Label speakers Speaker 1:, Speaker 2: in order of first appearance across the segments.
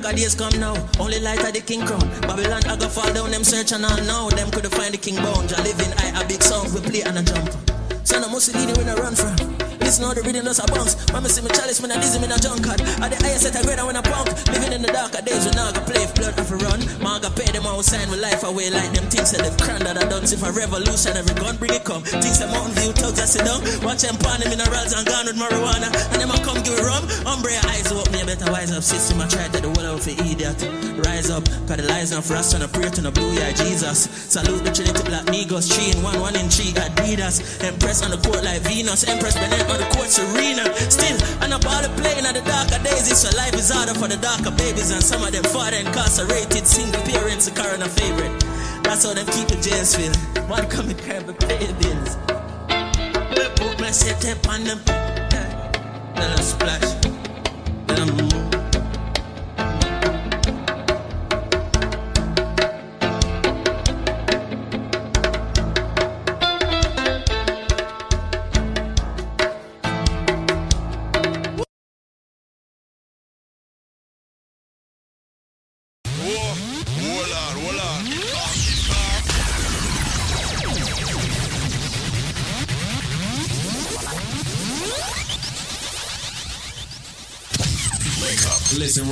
Speaker 1: darker days come now. Only light of the king crown. Babylon I go fall down, them search and all now. Them could find the king bones. I live in I a big song, we play and a jump. Son of Mussolini, we I run from. Listen how the rhythm does a bounce. Mama see me chalice, when I dizzy, me in a drunkard. At the highest set I grade, when I punk. Living in the darker days, when I go play, if blood off a run. Maga pay them all sign with life away, like them things that they've crammed that I done. If a revolution, every gun bring it come. Things that Mountain View thugs, I sit down. Watch them pan the minerals and gone with marijuana. And them I come give it rum. Umbre eyes up, me better wise up. System, I try to the world out for idiot. Rise up, cause the lies of frost and a prayer to the blue, yeah, Jesus. Salute the Trinity Black Negros, three in one, one in three, Adidas. Empress on the court like Venus, Empress Benet on the court, Serena. Still, and about the playing at the darker days, it's so life is harder for the darker babies, and some of them father incarcerated, single parents, a and a favorite. That's how them keep the jails filled. One come and carry pay bills. Put my set up on them, then I splash, then I move.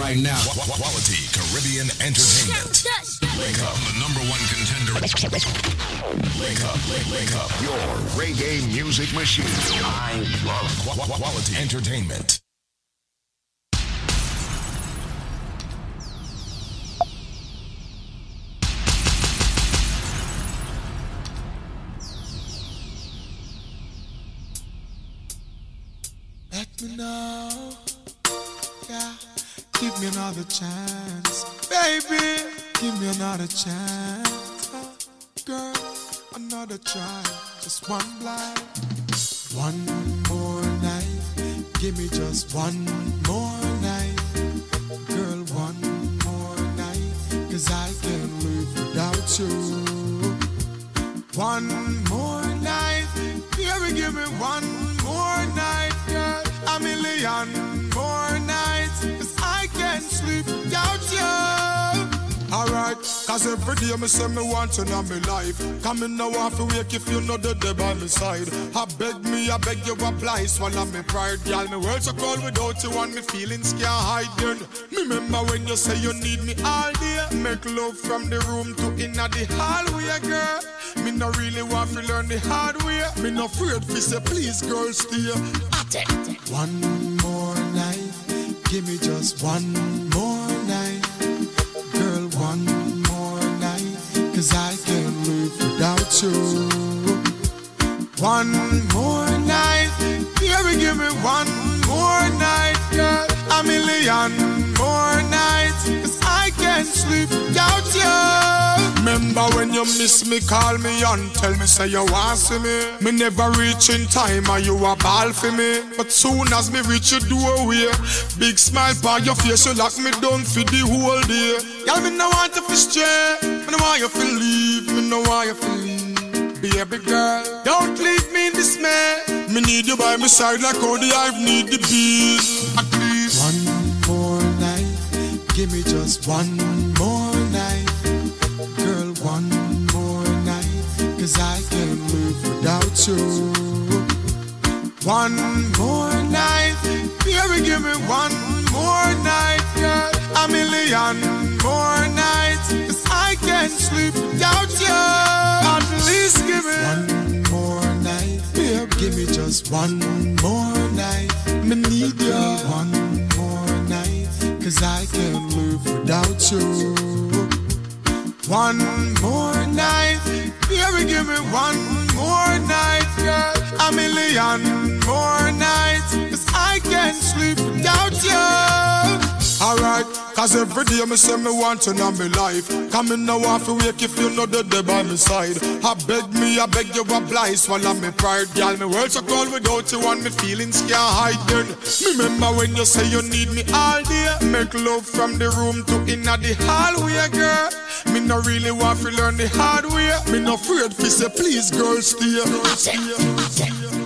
Speaker 2: Right now.
Speaker 3: Qu- qu- Quality Caribbean entertainment. Wake up, the number one contender. Wake up, wake, wake up.
Speaker 4: Your reggae music machine.
Speaker 3: I love qu- qu- quality entertainment.
Speaker 5: Let me know, yeah. Give me another chance, baby. Give me another chance, girl. Another try, just one blind, one more night. Give me just one more night, girl. One more night, cause I can't live without you. One more night, baby, give me one more night, girl. A million more nights, Can't sleep without you. Alright, cause every day me say me want you in my life. Come in now off wake if you know the day by my side. I beg me, I beg you apply, swallow me pride. Girl, me world so cold without you and me feelings can't hide. Then, me remember when you say you need me all day. Make love from the room to inna the hallway, girl. Me no really want to learn the hard way. Me no afraid fi say please, girl, stay. One more give me just one more night, girl. One more night, cause I can't live without you. One more night, baby, give me one more night, girl. A million more nights, cause I can't sleep without you. Remember when you miss me, call me and tell me say you want see me. Me never reach in time and you a ball for me. But soon as me reach your doorway, big smile on your face, you lock me down for the whole day. Y'all me no want you to stray, me no want you to leave, me no want you to leave. Baby girl, don't leave me in dismay. Me need you by my side like how the hive need the bees. At least one more night, give me just one more night, girl. One more night, cause I can't live without you. One more night, baby, give me one more night, girl. Million more nights, I can't sleep without you. At least give me one more night, babe. Give me just one more night. Me need you one more night, cause I can't live without you. One more night, baby, give me one more night, girl. A million more nights, cause I can't sleep without you. Alright, cause every day me say me want you in my life. Come in now off wake if you know the day by my side. I beg me, I beg you oblige, swallow me pride. Girl, me world so cold without you and me feelings can't hide. Then, me remember when you say you need me all day. Make love from the room to inna the hallway, girl. Me no really want to learn the hard way. Me no afraid fi say please, girl, stay. stay.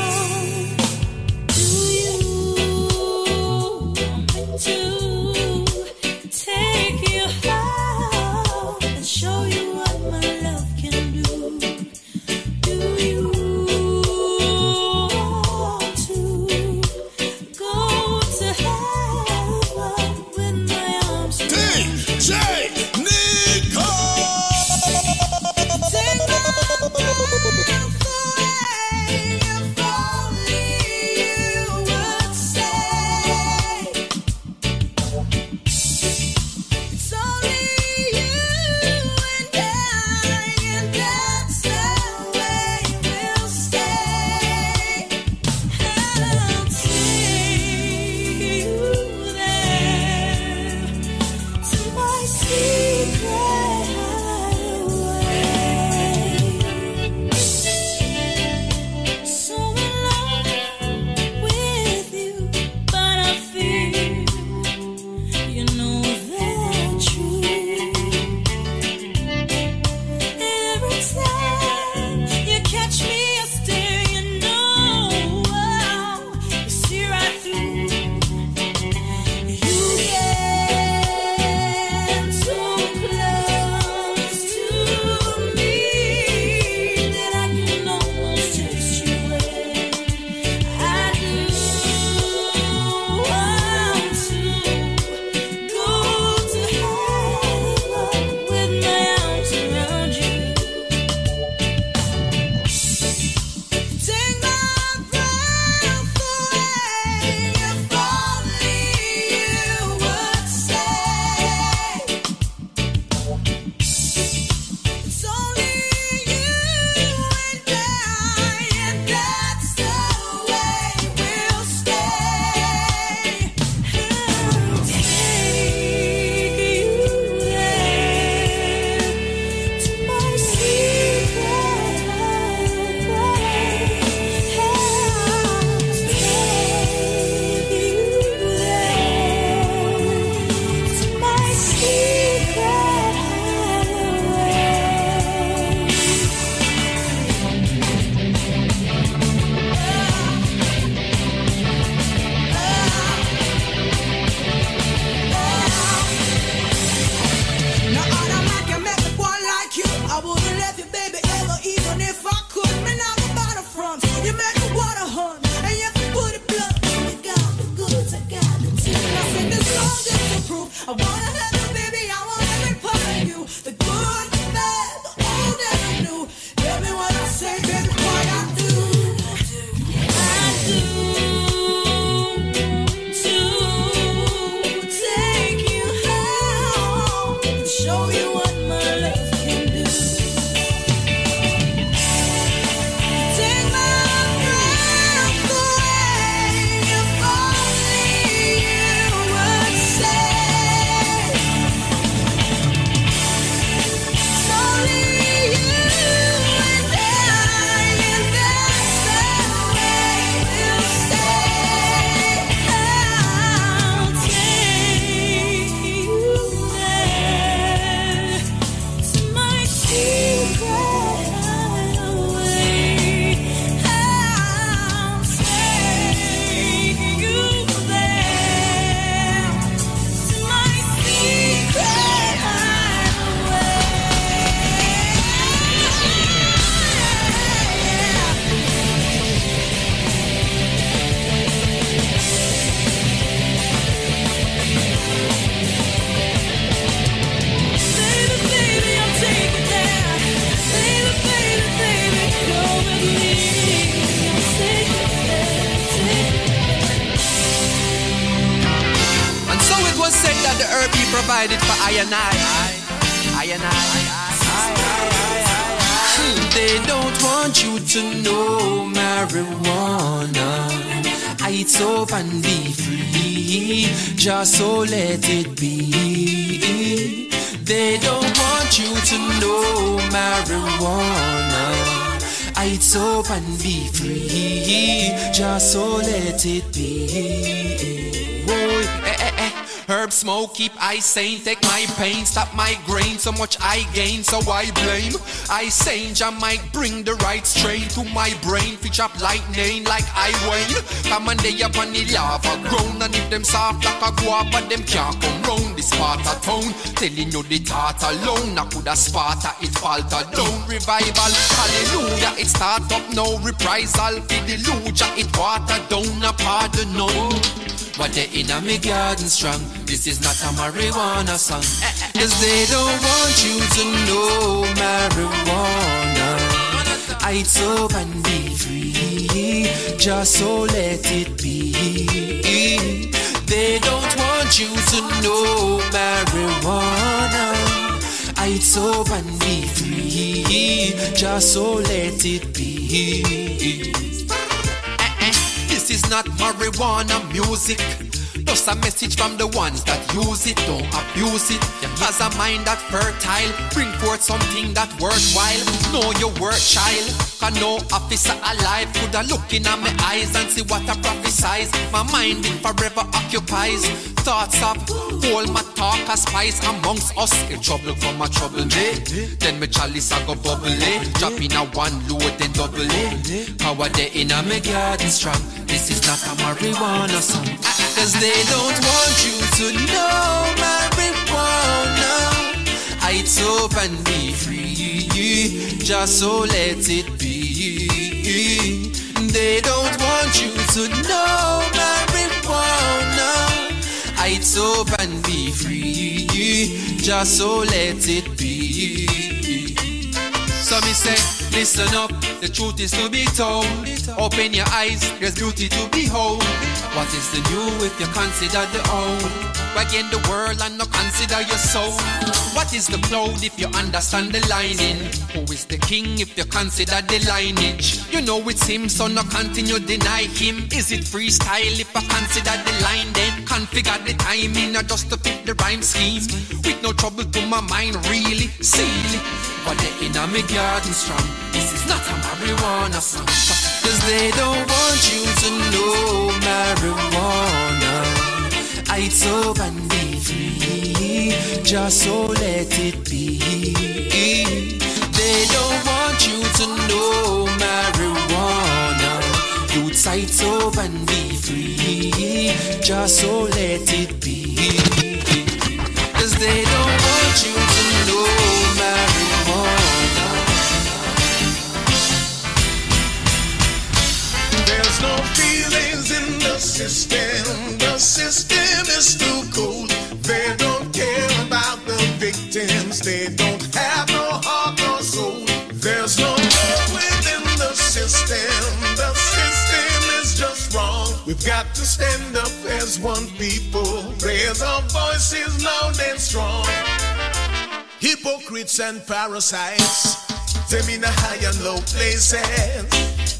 Speaker 6: sane, take my pain, stop my grain, so much I gain, so I blame. I sane, I might bring the right strain to my brain, feature up lightning like I wane. Come on, they up on the lava ground, and if them soft like a guava, but them can't come round this part of town. Telling you the thought alone, I coulda sparta, it falter down. Revival, hallelujah, it start up no reprisal, for the luja, it water down, a pardon no. But they in a me garden strong. This is not a marijuana song. Cause they don't want you to know marijuana. It's up and be free. Just so let it be. They don't want you to know marijuana. It's up and be free. Just so let it be. Eh, eh. This is not marijuana music. Just a message from the ones that use it, don't abuse it. Has a mind that fertile, bring forth something that worthwhile. Know your worth, child. Can no officer alive could a look in my eyes and see what I prophesize. My mind it forever occupies. Thoughts of all my talk a spice amongst us. In trouble come a trouble me. Then me chalice a go bubble eh. Drop in a one load then double it. Power there in a me garden strong. This is not a marijuana song. Cause they don't want you to know marijuana. It's up and be free. Just so let it be. They don't want you to know marijuana. It's up and be free. Just so let it be. So me say, listen up, the truth is to be told. Open your eyes, there's beauty to behold. What is the new if you consider the old? Again the world and not consider your soul. What is the cloud if you understand the lining? Who is the king if you consider the lineage? You know it's him, so no continue deny him. Is it freestyle if I consider the line then? Configure the timing or just to fit the rhyme scheme. With no trouble to my mind, really, silly. But they in me garden strong. This is not a marijuana song. Cause they don't want you to know marijuana. It's up and be free. Just so let it be. They don't want you to know marijuana. Youth it's up and be free. Just so let it be. Cause they don't want you to know marijuana.
Speaker 5: There's no feelings in the system. The system is too cold. They don't care about the victims. They don't have no heart nor soul. There's no love within the system. The system is just wrong. We've got to stand up as one people. Raise our voices loud and strong. Hypocrites and parasites. Them in the high and low places.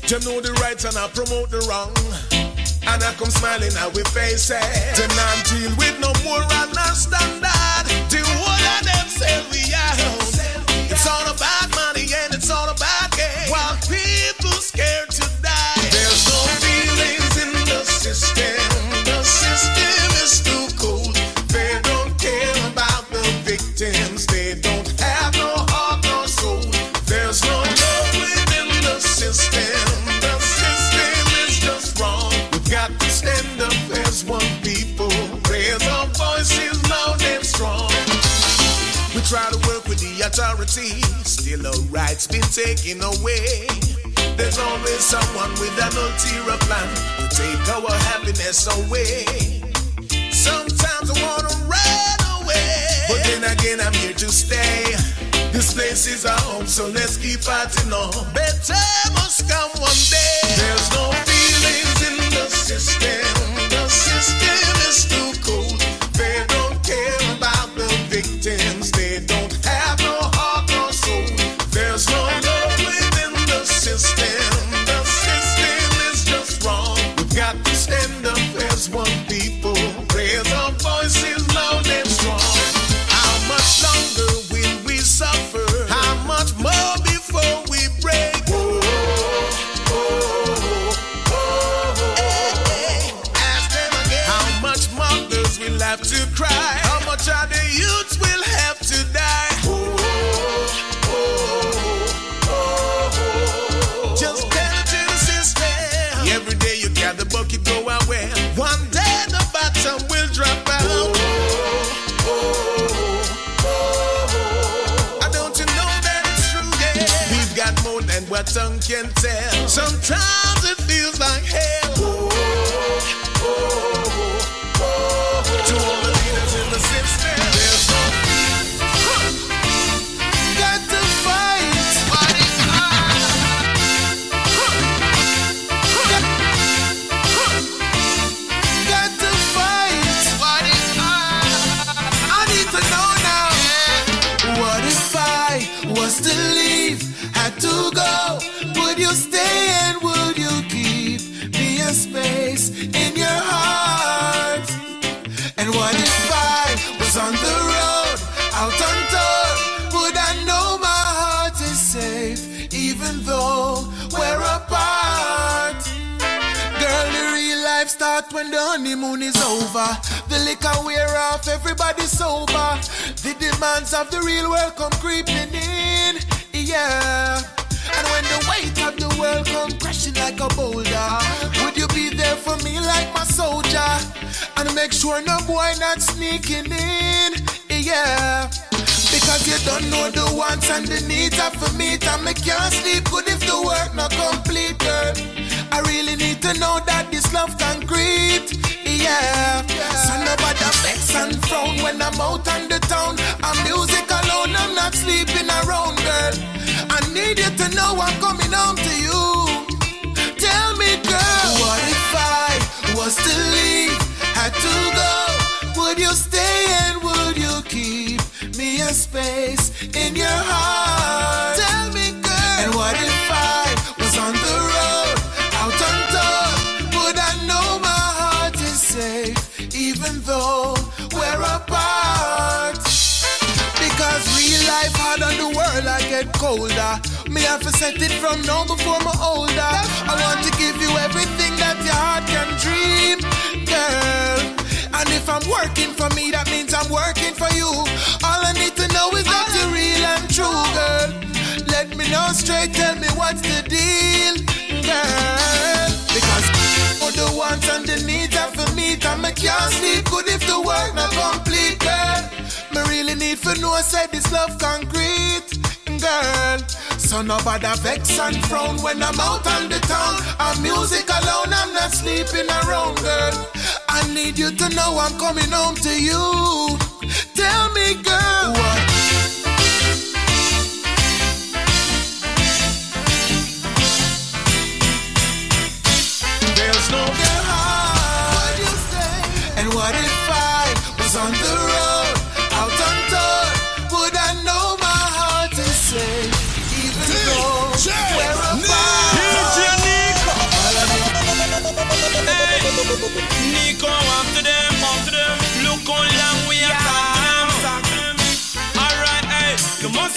Speaker 5: Them know the right and I promote the wrong. And I come smiling at we faces. Them not deal with no moral nor standard. Try to work with the authorities, still our rights been taken away. There's always someone with an ulterior plan to take our happiness away. Sometimes I wanna run away, but then again I'm here to stay. This place is our home, so let's keep fighting on. Better must come one day. There's no feelings in the system. The system
Speaker 7: what tongue can tell. Sometimes when the honeymoon is over. The liquor wear off, everybody sober. The demands of the real world come creeping in, yeah. And when the weight of the world come crashing like a boulder, would you be there for me like my soldier? And make sure no boy not sneaking in, yeah. Because you don't know the wants and the needs of me and me can't sleep good if the work not complete. I really need to know that this love concrete, yeah. So nobody vex and frown when I'm out on the town. I'm music alone, I'm not sleeping around, girl. I need you to know I'm coming home to you. Tell me, girl, what if I was to leave, had to go? Would you stay and would you keep me a space in your heart? Hard on the world, I get colder. Me have to set it from now before I'm older. I want to give you everything that your heart can dream, girl. And if I'm working for me, that means I'm working for you. All I need to know is that you're real and true, girl. Let me know straight, tell me what's the deal, girl. Because for the wants and the needs are for me, and me can't sleep good if the work not complete, girl. Me really need for know, say this love concrete, girl. So nobody vex and frown when I'm out on the town. I'm music alone, I'm not sleeping around, girl. I need you to know I'm coming home to you. Tell me, girl, what? There's no heart. And what if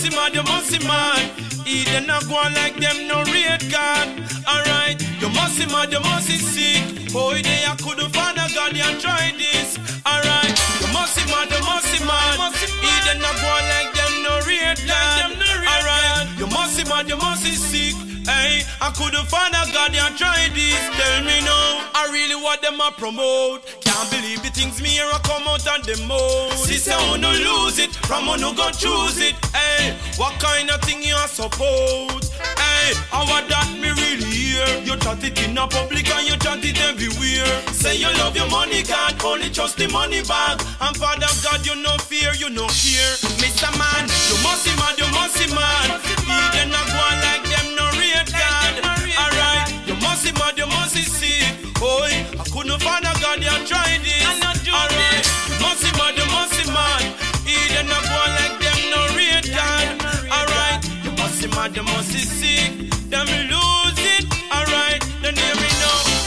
Speaker 8: must see mad, you must mad. Either not go on like them, no rate God. Alright, you must see mad, you must see sick. Oh, Boy, they I couldn't find a God, you try this. Alright, you must see mad, you must mad. Either not go on like them, no rate God. Alright, you must see mad, you must see sick. Hey, I couldn't find a God, you try this. Tell me now, I really what them a promote. Can't believe the things me here a come out and the most. Sister, I wanna lose it, from on go choose it. Hey, what kind of thing you a support? Hey, how that me really hear? You chat it in a public and you chat it everywhere. Say you love your money, God, only trust the money bag. And Father God, you no fear, you no fear. Mr. Man, you must see mad, you must see man. Then not go on like them, no rate God. Alright, you must see mad, you must see sick. Boy, I couldn't find a God, you tried this. Alright, you must see mad, you must see man. He then not go like them, no God. Alright, must see mad, must see sick. Them lose it. Alright, then now.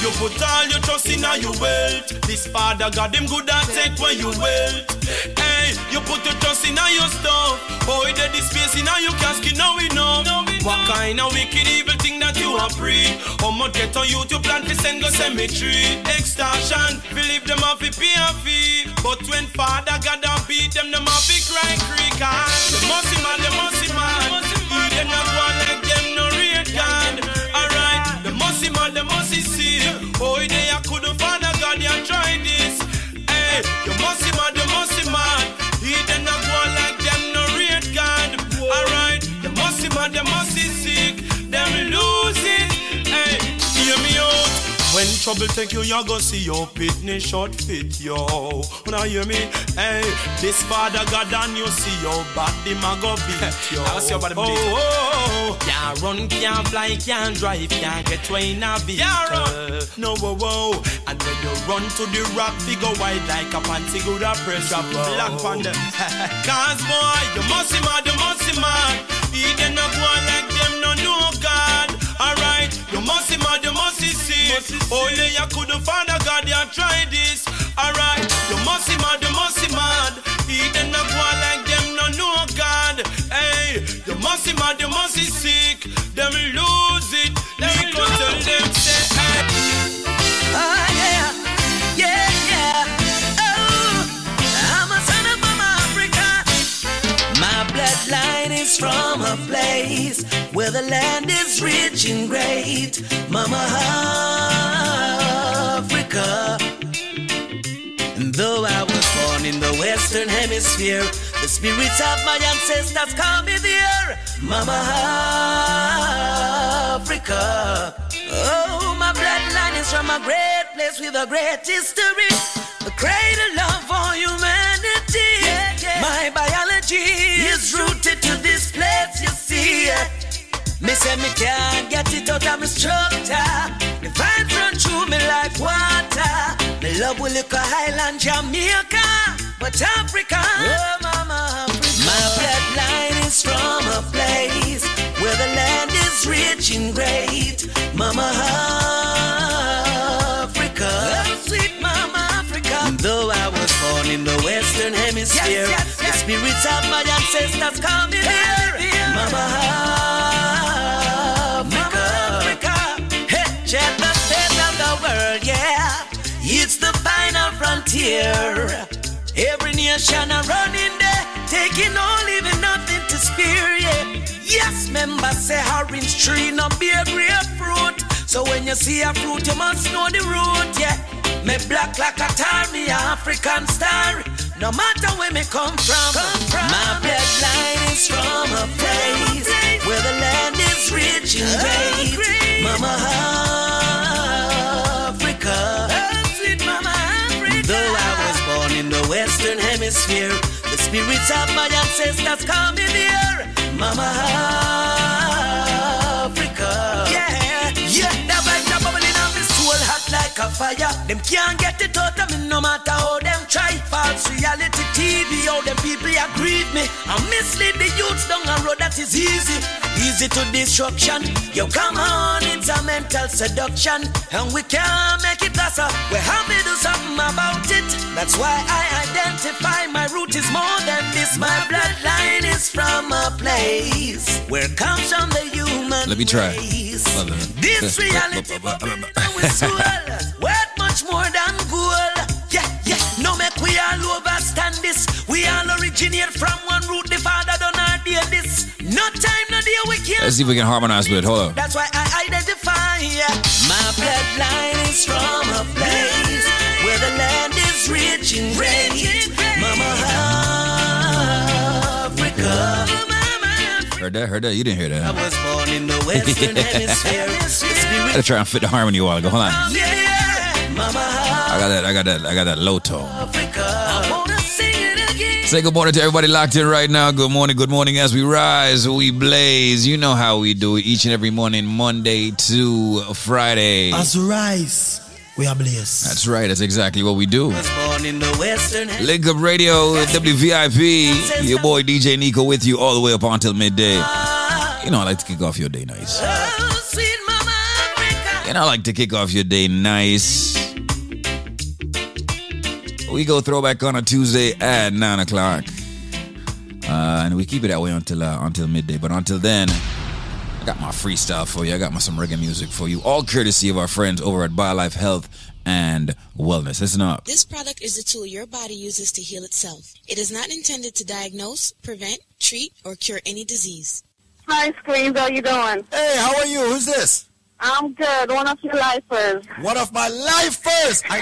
Speaker 8: You put all your trust in your wealth. This father God, him good at take when you wealth. Hey, you put your trust in your stuff. Boy, there the space in your casket, now we know. What kind of wicked evil thing that you are pre? How much get on you to plan to send cemetery? Extortion, believe them off a pay a fee. But when father God a beat fi cry creek The musty man, the musty man. He them not go like When trouble take you, you go see your pitney short fit, yo. Now hear me? Hey, this father God and you see your body, ma go beat, yo.
Speaker 9: See your body
Speaker 8: oh,
Speaker 9: oh,
Speaker 8: oh, oh. Can't run, can't fly, can't drive, can't get way in a vehicle.
Speaker 9: run.
Speaker 8: No, whoa, whoa. And when you run to the rock, figure wide like a panty, good a press drop black on them. Cause boy, you must see mad, you must see mad. He did not go like them, no, sick. Only you couldn't find a God, you try this. Alright, you must see mad, you must see mad. He did not go like them, no, no God. Hey, you must see mad, you must see sick. Them lose it. They go tell them, say, hey.
Speaker 10: Oh, yeah. Yeah, yeah. Oh, I'm a son of Mama Africa. My bloodline is from where the land is rich and great. Mama Africa. And though I was born in the Western Hemisphere, the spirits of my ancestors call me there. Mama Africa. Oh, my bloodline is from a great place with a great history. A cradle love for humanity. My biology is rooted to this place, you see. Me say me can't get it out of my structure. The vibes run through me like water. Me love will look a Highland Jamaica, but Africa, oh mama, Africa. My bloodline is from a place where the land is rich and great. Mama Africa, oh, sweet mama Africa. And though I was born in the Western Hemisphere, the spirits of my ancestors come in here. Mama Africa, frontier. Every nation are running there, taking all, leaving nothing to spare, yeah. Yes, members say orange tree no bear grapefruit. So when you see a fruit, you must know the root, yeah. Me black like a tar, me African star. No matter where me come from, from my bloodline is from a place where the land is rich oh, and great. Mama Africa. Was born in the Western Hemisphere, the spirits of my ancestors come in here. Mama Africa. Yeah, yeah, that vibes are bubbling on me soul hot like a fire. Them can't get it out of me no matter how them try. False reality TV, how them people grieve me. I mislead youths down a road that is easy. Easy to destruction. Yo, come on, it's a mental seduction. And we can't make it last. We have to do something about it. That's why I identify my root is more than this. My bloodline is from a place where it comes from the human
Speaker 11: Let me try.
Speaker 10: race.
Speaker 11: Love it.
Speaker 10: This reality bubbling in our soul. Worth much more than gold. Yeah, yeah. No make we all overstand this. We all originate from one root. The father done. No time, no day we can't.
Speaker 11: Let's see if we can harmonize with it. Hold on.
Speaker 10: That's why I identify. Yeah. My bloodline is from a place where the land is rich and great. Mama Africa.
Speaker 11: Heard that? Heard that? You didn't hear that.
Speaker 10: I was born in the Western Hemisphere. The spirit
Speaker 11: Gotta try and fit the harmony a while ago. Hold on.
Speaker 10: Yeah, Mama
Speaker 11: I got that. I got that. I got that low tone.
Speaker 10: Africa.
Speaker 11: Say good morning to everybody locked in right now. Good morning, good morning. As we rise, we blaze. You know how we do it each and every morning, Monday to Friday.
Speaker 12: As we rise, we are blessed.
Speaker 11: That's right. That's exactly what we do.
Speaker 10: Was born in the Western Hemisphere.
Speaker 11: Link Up Radio, WVIP. Your boy DJ Nico with you all the way up until midday. You know, I like to kick off your day nice.
Speaker 10: Oh, sweet Mama Africa.
Speaker 11: You know, I like to kick off your day nice. We go throwback on a Tuesday at nine o'clock, uh, and we keep it that way until uh, until midday. But until then, I got my freestyle for you. I got my some reggae music for you, all courtesy of our friends over at BioLife Health and wellness. Listen up.
Speaker 9: This product is a tool your body uses to heal itself. It is not intended to diagnose, prevent, treat, or cure any disease.
Speaker 13: Hi, Squeeze. How you doing?
Speaker 14: Hey, how are you? Who's this?
Speaker 13: I'm good. One of your lifers.
Speaker 14: One of my lifers. I,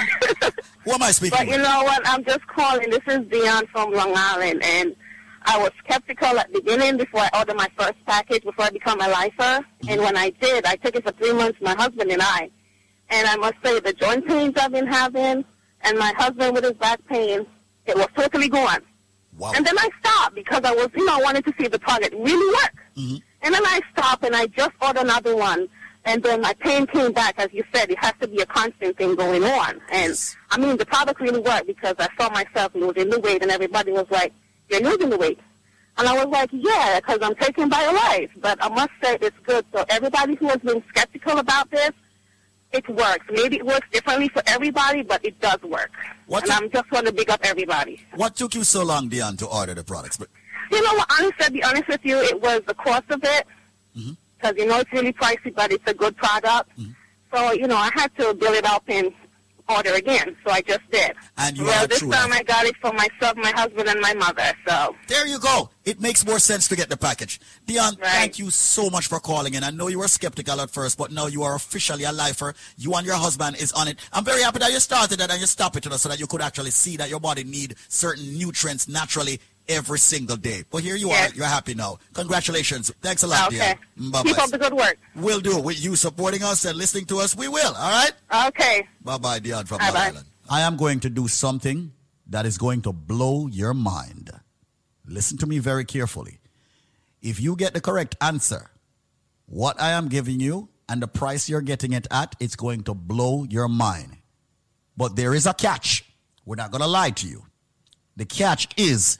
Speaker 14: who am I speaking
Speaker 13: But you know what? I'm just calling. This is Dion from Long Island, and I was skeptical at the beginning before I ordered my first package before I become a lifer. And when I did, I took it for three months, my husband and I. And I must say, the joint pains I've been having, and my husband with his back pain, it was totally gone.
Speaker 14: Wow.
Speaker 13: And then I stopped because I was, you know, I wanted to see if the product really work.
Speaker 14: Mm-hmm.
Speaker 13: And then I stopped and I just ordered another one. And then my pain came back. As you said, it has to be a constant thing going on. And I mean, the product really worked because I saw myself losing the weight and everybody was like, you're losing the weight. And I was like, yeah, because I'm taking BioLife. But I must say it's good. So everybody who has been skeptical about this, it works. Maybe it works differently for everybody, but it does work.
Speaker 14: What
Speaker 13: and I'm just want to big up everybody.
Speaker 14: What took you so long, Dion, to order the products? But
Speaker 13: You know what? Honestly, to be honest with you, it was the cost of it.
Speaker 14: Mm-hmm.
Speaker 13: Because, you know, it's really pricey, but it's a good product. Mm-hmm. So, you know, I had to build it up and order again. So I just did.
Speaker 14: And you
Speaker 13: well, this
Speaker 14: true
Speaker 13: time. I got it for myself, my husband, and my mother. So
Speaker 14: there you go. It makes more sense to get the package. Dion, thank you so much for calling in. I know you were skeptical at first, but now you are officially a lifer. You and your husband is on it. I'm very happy that you started it and you stopped it you know, so that you could actually see that your body need certain nutrients naturally every single day. But here you are. You're happy now. Congratulations. Thanks a lot,
Speaker 13: Okay.
Speaker 14: Dion. Bye
Speaker 13: keep up the good work.
Speaker 14: We'll do. With you supporting us and listening to us, we will. All right?
Speaker 13: Okay.
Speaker 14: Bye bye, Dion from
Speaker 13: Bye-bye.
Speaker 14: Island. I am going to do something that is going to blow your mind. Listen to me very carefully. If you get the correct answer, what I am giving you and the price you're getting it at, it's going to blow your mind. But there is a catch. We're not going to lie to you. The catch is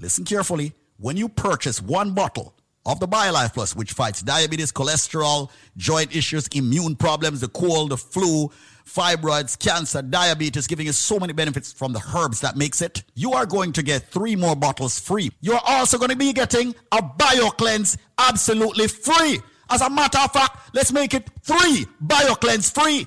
Speaker 14: Listen carefully. When you purchase one bottle of the BioLife Plus, which fights diabetes, cholesterol, joint issues, immune problems, the cold, the flu, fibroids, cancer, diabetes, giving you so many benefits from the herbs that makes it, you are going to get three more bottles free. You're also going to be getting a BioCleanse absolutely free. As a matter of fact, let's make it three BioCleanse free.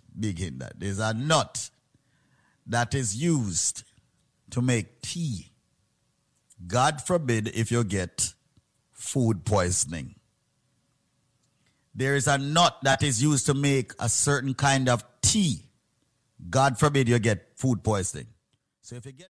Speaker 14: Big that there's a nut that is used to make tea. God forbid if you get food poisoning. There is a nut that is used to make a certain kind of tea. God forbid you get food poisoning. So if you get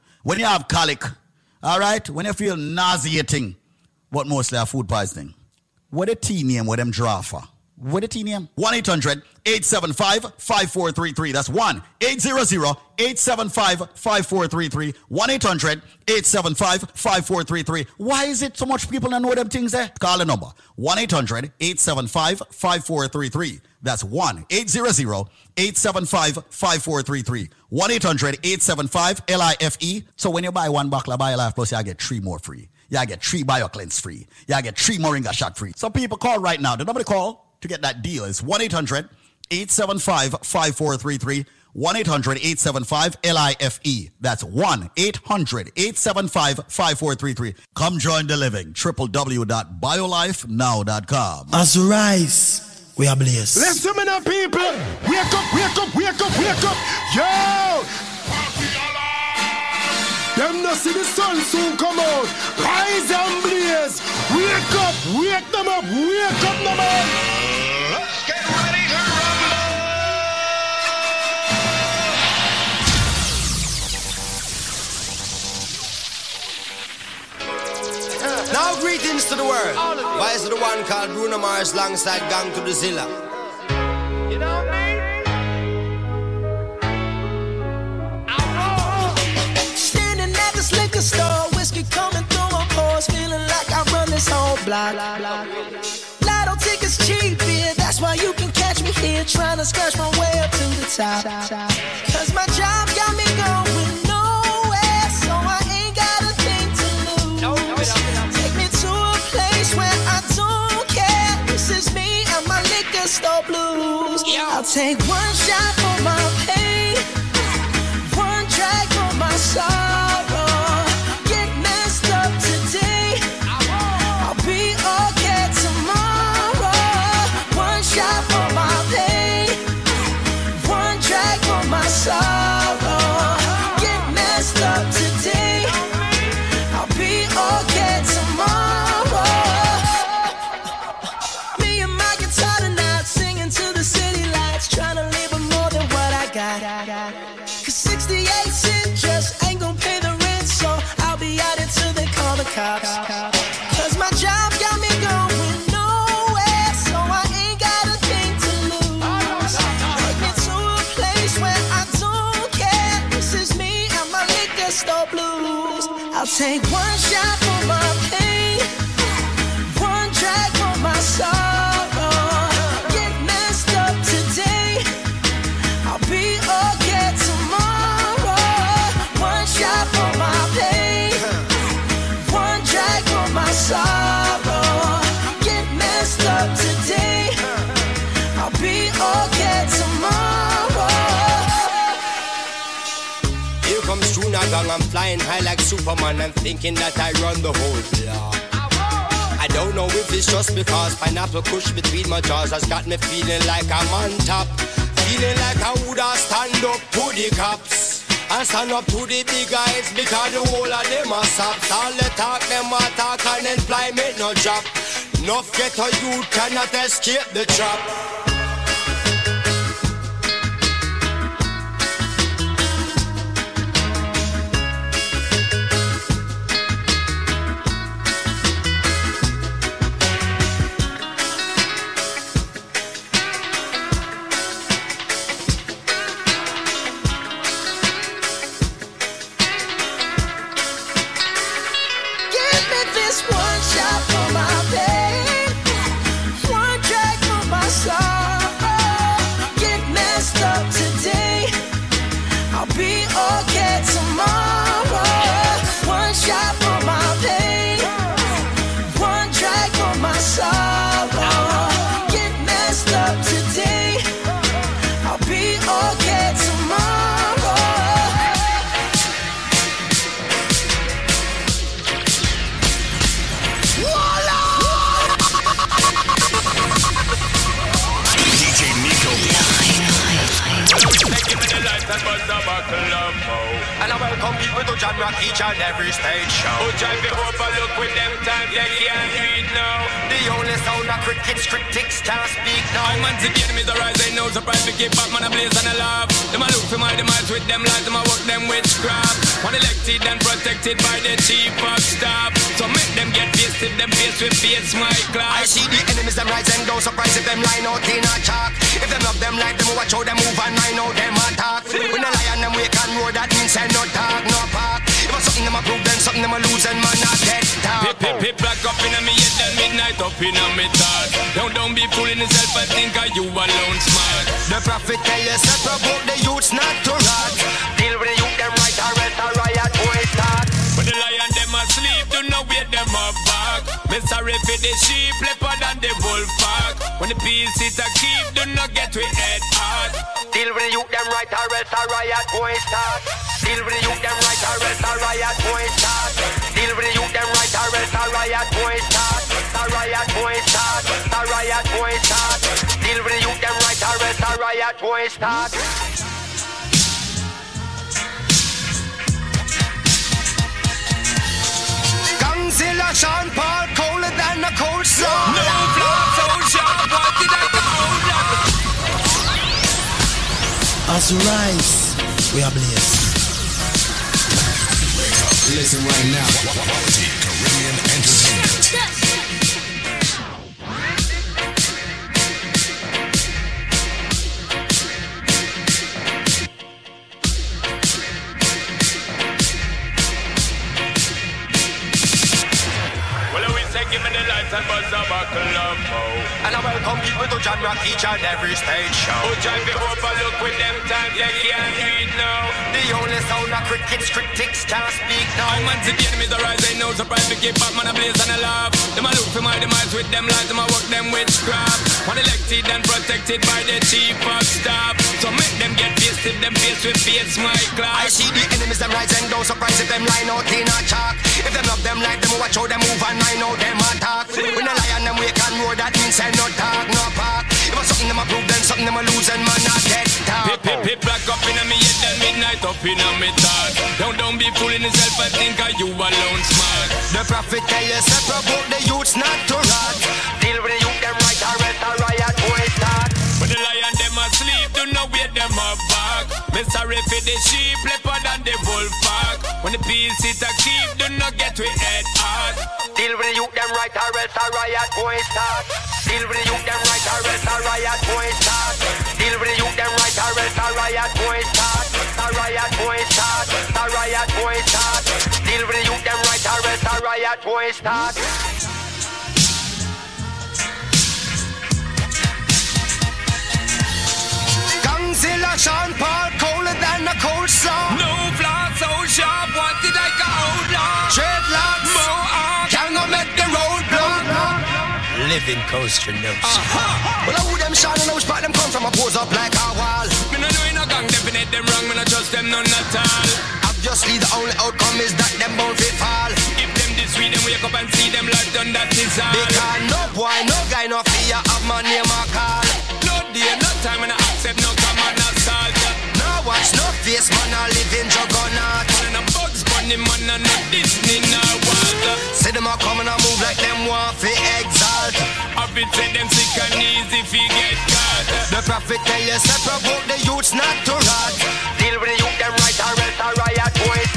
Speaker 14: when you have colic, all right, when you feel nauseating, but mostly have food poisoning. What a T name, what them draw for? What a T name? 1 800 875 5433. That's 1 800 875 5433. 1 800 875 5433. Why is it so much people don't know them things there? Call the number 1 800 875 5433. That's 1 800 875 5433. 1 800 875 LIFE. So when you buy one bottle of BioLife Plus, you get three more free. You get three bio cleanse free. You get three Moringa shot free. So people call right now. The number to call to get that deal is 1 800 875 5433. 1 800 875 LIFE. That's 1 800 875 5433. Come join the living. www.biolifenow.com.
Speaker 15: As rise, we are blessed.
Speaker 7: Listen me now, people. Wake up, wake up, wake up, wake up. Yo! Them no see the sun soon come out. Rise and blaze. Wake up, wake them up, wake up, no man.
Speaker 16: Now greetings to the world. Why is the one called Bruno Mars alongside Gang to the Zilla?
Speaker 17: You know me?
Speaker 18: Standing at this liquor store, whiskey coming through my pores, feeling like I run this whole block. Lotto tickets cheap, yeah, that's why you can catch me here, trying to scratch my way up to the top. Cause my job got me going blues. I'll take one shot for my pain. I'll take one shot for my pain. One drag for my sorrow. Get messed up today. I'll be okay tomorrow. One shot for my pain. One drag for my sorrow. Get messed up today. I'll be okay tomorrow.
Speaker 16: Here comes Junior Gong, I'm flying high like Superman. I'm thinking that I run the whole block. I don't know if it's just because pineapple kush between my jaws has got me feeling like I'm on top. Feeling like I woulda stand up to the cops. And stand up to the big guys because the whole of them are sops. All the talk, them a talk and employment no job. Enough get a youth cannot escape the trap.
Speaker 19: Every stage show.
Speaker 20: Who drive the overlook with them time they can't it now.
Speaker 19: The only sound of crickets, critics can't speak now.
Speaker 20: I man to the enemies arise, they no surprise to keep back man a blaze and a laugh. Them a look for my demise with them lies, them a work them witchcraft. One elected and protected by the chief of staff. So make them get pissed if them face with face my class.
Speaker 19: I see the enemies them rise and don't surprise if them line out in a chalk. If them love them like them, watch how them move and I know them attack. When the lion them wake and roar, that means say no talk, no park. If it's something them a prove, then something them a lose and man a dead talk.
Speaker 20: Pip, pip, pip, black up in a me head, then midnight up in a me thought. Don't, don't be fooling yourself, I think are you alone smart.
Speaker 19: The prophet tell you, say provoke the youths not to rot. Deal with the youth, them right, or else a riot boy start.
Speaker 20: When the lion them asleep, do not wait them up back. Me sorry for the sheep, leopard and the wolf pack. When the peace is a keep, do not get we head hard.
Speaker 19: Deal with youth, them right, or else a riot boy start. Deal with youth, them right, or else a riot boy start. Deal with youth, them right, or else a riot boy start. A riot boy start. A riot boy start. Deal with youth, them right, or else a riot boy start. Godzilla, Sean Paul, colder than a cold sore.
Speaker 20: No blood so sharp, what did I go
Speaker 2: As we rise, we are blessed.
Speaker 3: Listen right now. Quality Caribbean entertainment.
Speaker 20: Give me the lights and buzz a buckle up, oh.
Speaker 19: And I welcome people to Jamrock each and every stage show.
Speaker 20: Who drive the overlook with them time they can't it now.
Speaker 19: The only sound of crickets, critics can't speak now.
Speaker 20: I man to the enemies arise, they no surprise to keep back man a blaze and a laugh. Them a look for my demise with them lies, them a work them witchcraft. One elected and protected by the chief of staff. So make them get pissed if them face with face my
Speaker 19: I see the enemies them rise and don't surprise if them line out in a chalk. If them love them like them, watch how them move and I know them attack. When the lion them wake and roar, that means say no talk, no park. If it's something them a prove, then something them a lose and man a dead talk.
Speaker 20: Pip, pip, pip, black up in a me head, then midnight up in a me thought. Don't, don't be fooling yourself, I think are you alone smart.
Speaker 19: The prophet tell you, say provoke the youths not to rot. Deal with the youth, them right, or else a riot boy start.
Speaker 20: When the lion them asleep, do not wait them up back. Me sorry for the sheep, leopard and the wolf. When the keep, do not get we head hard.
Speaker 19: Deal with the youth, them right, or else a riot boy start. Deal with the youth, them right, or else a riot boy start. Deal with the youth, them right, or else a riot boy start. A riot boy start. A riot boy start. Deal with the youth, them right, or else a riot boy start. Godzilla, Sean Paul, colder than a cold sore.
Speaker 20: No flaw so sharp, what did I go outlaw?
Speaker 19: Dreadlocks,
Speaker 20: Mohawk,
Speaker 19: can go make the road block.
Speaker 20: living coaster notes.
Speaker 19: Well, I who them shine and which part them come from? I pose up like a wall.
Speaker 20: Me no know in a gang, definite them wrong, me no trust them none at all.
Speaker 19: Obviously, the only outcome is that them bound to fall.
Speaker 20: If them this week, them wake up and see them life done, that is all.
Speaker 19: Because no boy, no guy, no fear of my name prophet tell you, say provoke the youths not to rot. Deal with the youth, them right, or else a riot boys.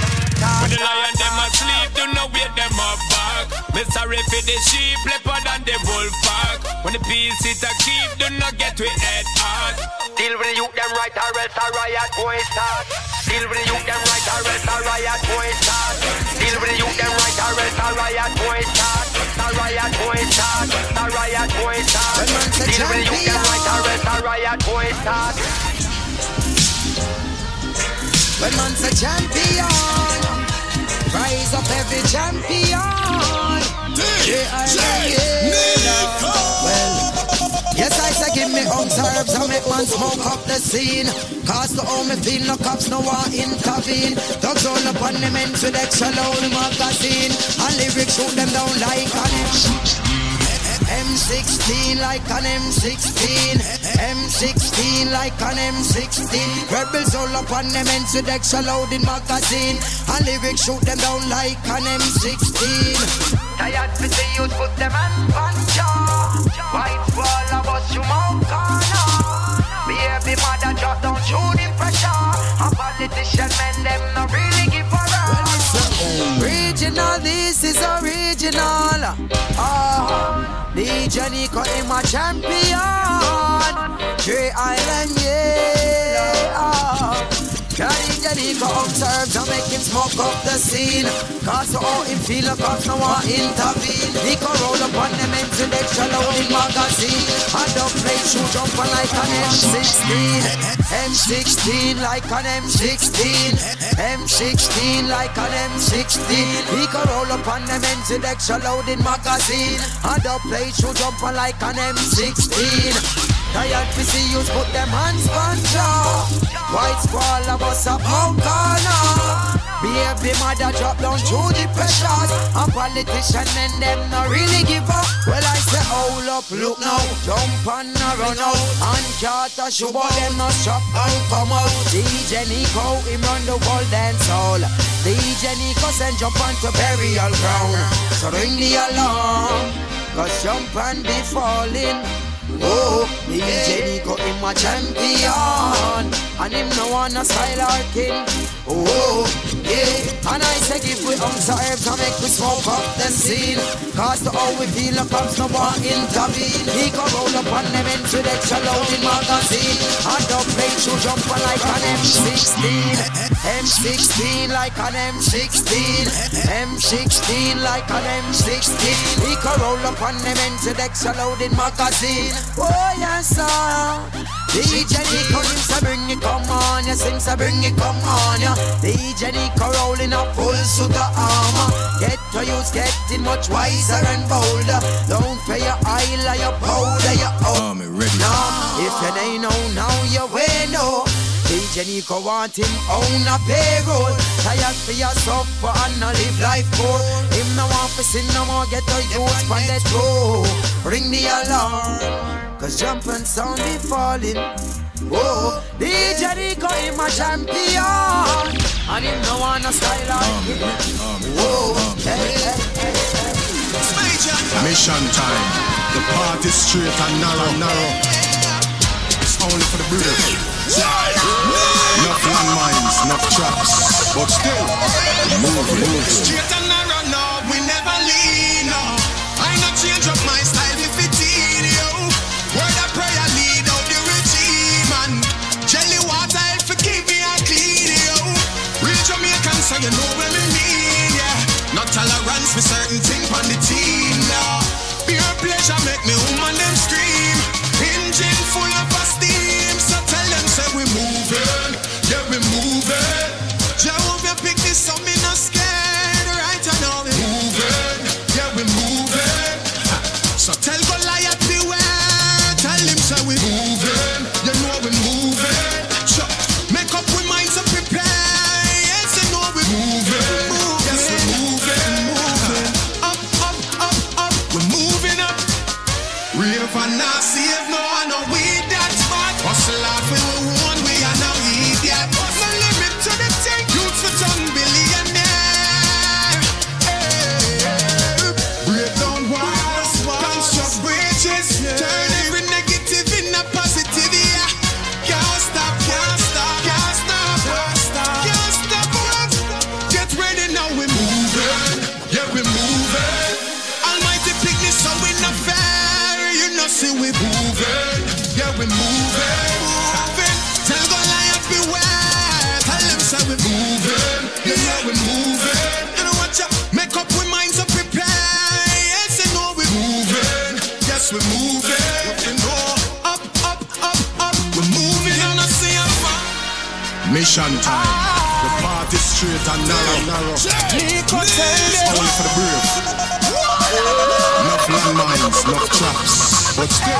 Speaker 20: When the lion them asleep, do not wait them up back. Me sorry for the sheep, leopard and the wolf pack. When the peace is a keep, do not get we head hard.
Speaker 19: Deal with the youth, them right, or else a riot boys start. Deal with the youth, them right, or else a riot boys start. Deal with the youth, them right, or else a riot boys start. A riot boys start. A riot boys start. Deal with the youth, them right, or else riot boys start.
Speaker 21: When man's a champion, rise up every champion. Yeah. Well, yes, I say give me hugs, herbs, and make man smoke up the scene. Cause the home me feel no cops no one intervene. Dogs all up on the men with extra loud magazine. And lyrics shoot them down like an M16 like an M16, M16 like an M16. Rebels all up on them ends with extra loading magazine. And lyrics shoot them down like an M16. Tired to see you put them on puncher. White wall of us, you mount corner. Baby mother drop down through the pressure. A politician men them not really give a Original, this is original. DJ Nico is my champion. J Island, yeah. Ah. Carry Janico observe to make him smoke up the scene. Cause how him feel cause no one intervene. He can roll up on them into the extra loading magazine. And the play shoot jump like an M16. M16 like an M16. M16 like an M16. He can roll up on them into the extra loading magazine. And the play shoot jump like an M16. Tired to see you put them hands on jaw. White squall of us up Corner. Baby mother drop down through the pressures. A politician men them not really give up. Well I say hold up, look now, jump and not run out. And Carter but them not stop and come out. DJ Nico him run the world dance hall. DJ Nico send jump onto burial ground. So ring the alarm, cause jump and be falling. Oh, DJ Nico him a champion And him no want a style or king Oh, yeah. And I say give we arms to herbs and make we smoke up the scene. Cause to how we feel the comes no one intervene. He go roll up on them into the extra loading magazine. And the plane should jump on like an M16 M16 like an M16 M16 like an M16 He go roll up on them into the extra loading magazine Oh yes sir. DJ Nico him say bring it come on You sing say bring it come on ya DJ Nico rolling up full suit of armor. Get to use getting much wiser and bolder. Don't pay your oil or your powder your own.
Speaker 22: Ready.
Speaker 21: Now if you ain't know now you way know DJ Nico want him own a payroll. Tired for your suffer and not live life poor. Him no want for sin no more get the youth on that road Ring the alarm Cause jump and sound be falling. Whoa, DJ Nico him a champion. And him no want a style like him. Whoa, hey, hey, hey, hey.
Speaker 22: Mission time. The party straight and narrow, narrow. It's only for the brave. Enough landmines, enough traps, but still, move, move.
Speaker 7: Straight and narrow, no, we never lean, no. I not change up my style if it in you. Word of prayer lead out the regime, and jelly water help to keep me clean, yo. Real Jamaican, so you know what we mean, yeah. No tolerance for certain
Speaker 22: Mission time. The party straight and narrow, narrow.
Speaker 7: Nico tell
Speaker 22: It's only for the brave. Enough landmines, enough traps, but still,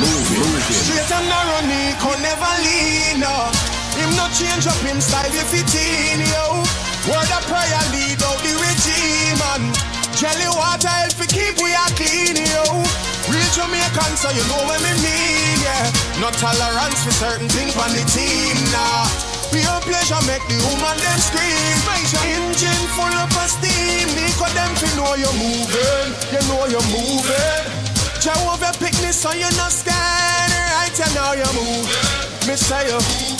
Speaker 22: moving, moving.
Speaker 7: Straight and narrow, Nico never lean, no. Him no change up him style if it in, yo. Word of prayer lead out the regime, and jelly water help to keep we a clean, yo. Real Jamaican, so you know what me mean, yeah. No tolerance for certain things on the team, nah. Pure pleasure make the woman them scream. Your engine full of steam. Nico them to know you're moving. You know you're moving. Jehovah pick me so you're not scared. Right, you know you're moving. Me say you're moving.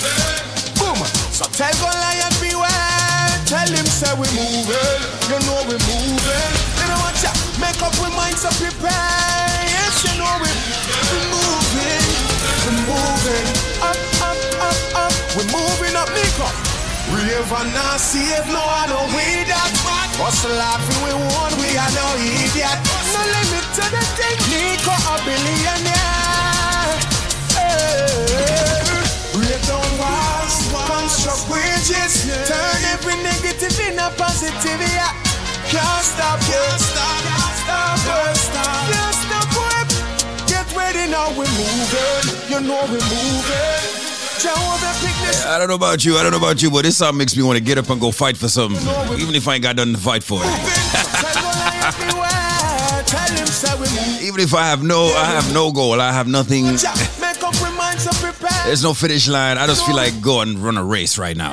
Speaker 7: Boom. So tell Goliath beware. Tell him say we moving. You know we moving. You know what? ya? Make up we minds so prepare. Yes, you know we we moving. We moving. Up. We moving up, Nico. Rave and not save, no, I don't we that. Hustle laughing, we want, we are no idiot. No limit to the thing, Nico, a billionaire. Hey. Break down walls, construct bridges, turn every negative in a positive, yeah. Can't stop, can't stop, can't stop, can't stop, can't stop, whip. Get ready now, we're moving, you know we're moving. This
Speaker 11: I don't know about you, I don't know about you, but this song makes me want to get up and go fight for something, even if I ain't got nothing to fight for. even if I have no, I have no goal, I have nothing. There's no finish line. I just feel like go and run a race right now.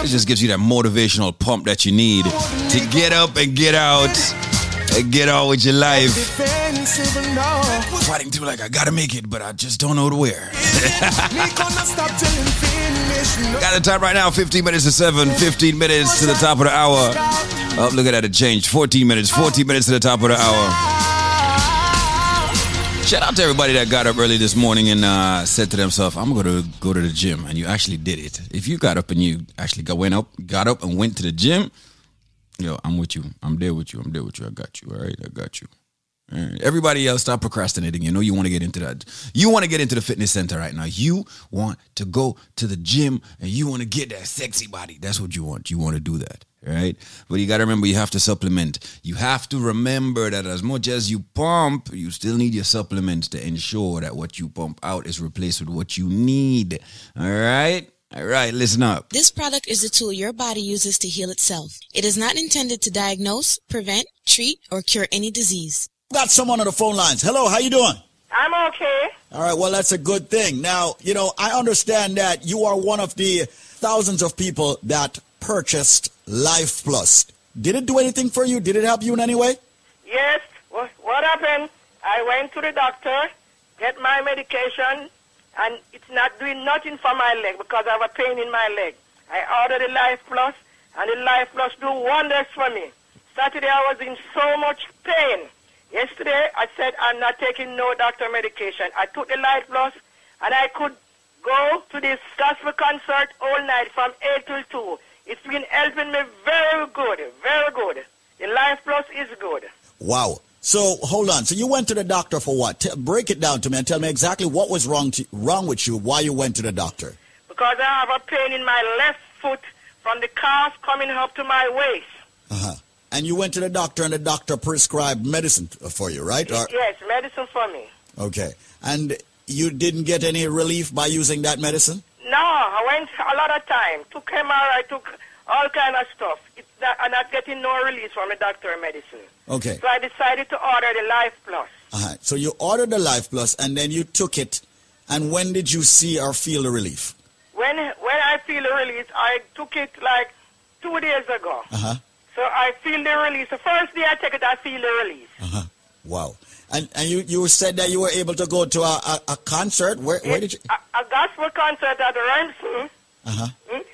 Speaker 11: It just gives you that motivational pump that you need to get up and get out and get on with your life. Fighting through like I gotta make it, but I just don't know where. Got the time right now, 15 minutes to 7, 15 minutes to the top of the hour. Oh, look at that, it changed. 14 minutes, 14 minutes to the top of the hour. Shout out to everybody that got up early this morning and uh, said to themselves, I'm to go to the gym. And you actually did it. If you got up and you actually got, went up, got up and went to the gym, yo, I'm with you. I'm there with you. I'm there with you. I got you. All right, I got you. Right. Everybody else, stop procrastinating. You know you want to get into that. You want to get into the fitness center right now. You want to go to the gym and you want to get that sexy body. That's what you want. You want to do that. Right? But you got to remember you have to supplement. You have to remember that as much as you pump, you still need your supplements to ensure that what you pump out is replaced with what you need. All right? All right, listen up.
Speaker 9: This product is a tool your body uses to heal itself. It is not intended to diagnose, prevent, treat, or cure any disease.
Speaker 14: Got someone on the phone lines. Hello, how you doing?
Speaker 23: I'm okay.
Speaker 14: All right, well, that's a good thing. Now, you know, I understand that you are one of the thousands of people that purchased Life Plus. Did it do anything for you? Did it help you in any way?
Speaker 23: Yes. What, what happened? I went to the doctor, get my medication, and it's not doing nothing for my leg because I have a pain in my leg. I ordered the Life Plus, and the Life Plus do wonders for me. Saturday I was in so much pain. Yesterday I said I'm not taking no doctor medication. I took the Life Plus, and I could go to this gospel concert all night from 8 till 2. It's been helping me very good, very good. The Life Plus is good.
Speaker 14: Wow. So hold on. So you went to the doctor for what? T- break it down to me and tell me exactly what was wrong to, wrong with you. Why you went to the doctor?
Speaker 23: because I have a pain in my left foot from the calf coming up to my waist.
Speaker 14: Uh-huh. And you went to the doctor and the doctor prescribed medicine for you, right? Or-
Speaker 23: Yes, medicine for me.
Speaker 14: okay. And you didn't get any relief by using that medicine?
Speaker 23: No, I went a lot of time. Took MRI, I took all kind of stuff. It's not, I'm not getting no release from the doctor medicine.
Speaker 14: Okay.
Speaker 23: So I decided to order the Life Plus.
Speaker 14: Uh-huh. So you ordered the Life Plus and then you took it. And when did you see or feel the relief?
Speaker 23: When when I feel the release, I took it like two days ago.
Speaker 14: Uh-huh.
Speaker 23: So I feel the release. The first day I take it, I feel the release.
Speaker 14: Uh-huh. Wow. And and you, you said that you were able to go to a, a, a concert. Where where did you?
Speaker 23: A, a gospel concert at Remsen.
Speaker 14: Uh-huh.
Speaker 23: Mm?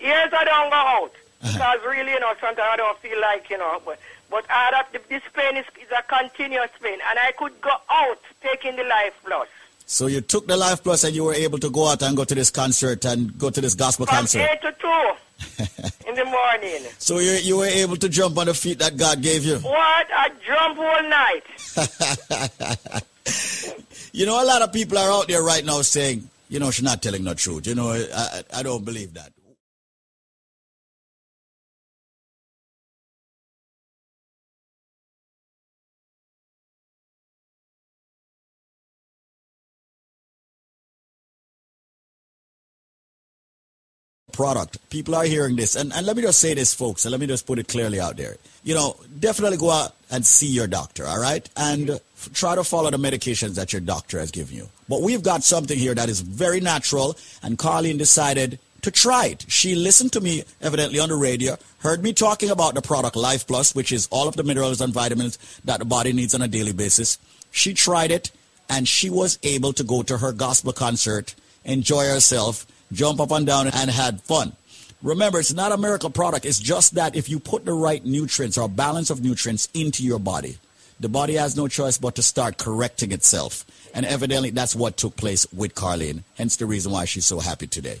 Speaker 23: Years I don't go out because really, you know, sometimes I don't feel like, you know, but but I had a, this pain is, is a continuous pain, and I could go out taking the Life Plus.
Speaker 14: So you took the Life Plus and you were able to go out and go to this concert and go to this gospel
Speaker 23: From
Speaker 14: concert.
Speaker 23: eight to two in the morning.
Speaker 14: So you you were able to jump on the feet that God gave you.
Speaker 23: What I jump all night.
Speaker 14: You know, a lot of people are out there right now saying, you know, she's not telling the truth. You know, I, I, I don't believe that. Product. People are hearing this. And, and let me just say this, folks, and let me just put it clearly out there. You know, definitely go out and see your doctor, all right? And f- try to follow the medications that your doctor has given you. But we've got something here that is very natural, and Carleen decided to try it. She listened to me, evidently, on the radio, heard me talking about the product Life Plus, which is all of the minerals and vitamins that the body needs on a daily basis. She tried it, and she was able to go to her gospel concert, enjoy herself, jump up and down, and had fun. Remember, it's not a miracle product. It's just that if you put the right nutrients or balance of nutrients into your body, the body has no choice but to start correcting itself. And evidently, that's what took place with Carlene. Hence the reason why she's so happy today.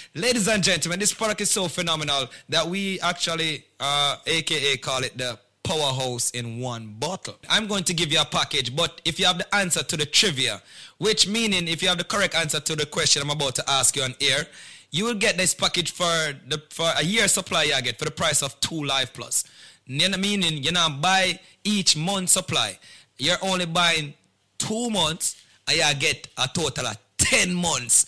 Speaker 24: Ladies and gentlemen, this product is so phenomenal that we actually, uh, aka call it the powerhouse in one bottle. I'm going to give you a package, but if you have the answer to the trivia, which meaning if you have the correct answer to the question I'm about to ask you on air, you will get this package for the for a year supply you get for the price of two Life Plus. Meaning you now buy each month supply. You're only buying two months and you get a total of 10 months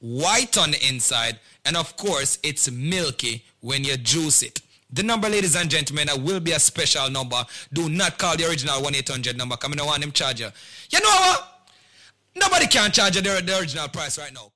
Speaker 24: white on the inside, and of course, it's milky when you juice it. The number, ladies and gentlemen, will be a special number. Do not call the original 1-800 number. Come in, I want them charge you. You know what? Nobody can charge you the, the original price right now.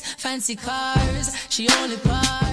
Speaker 18: Fancy cars. She only par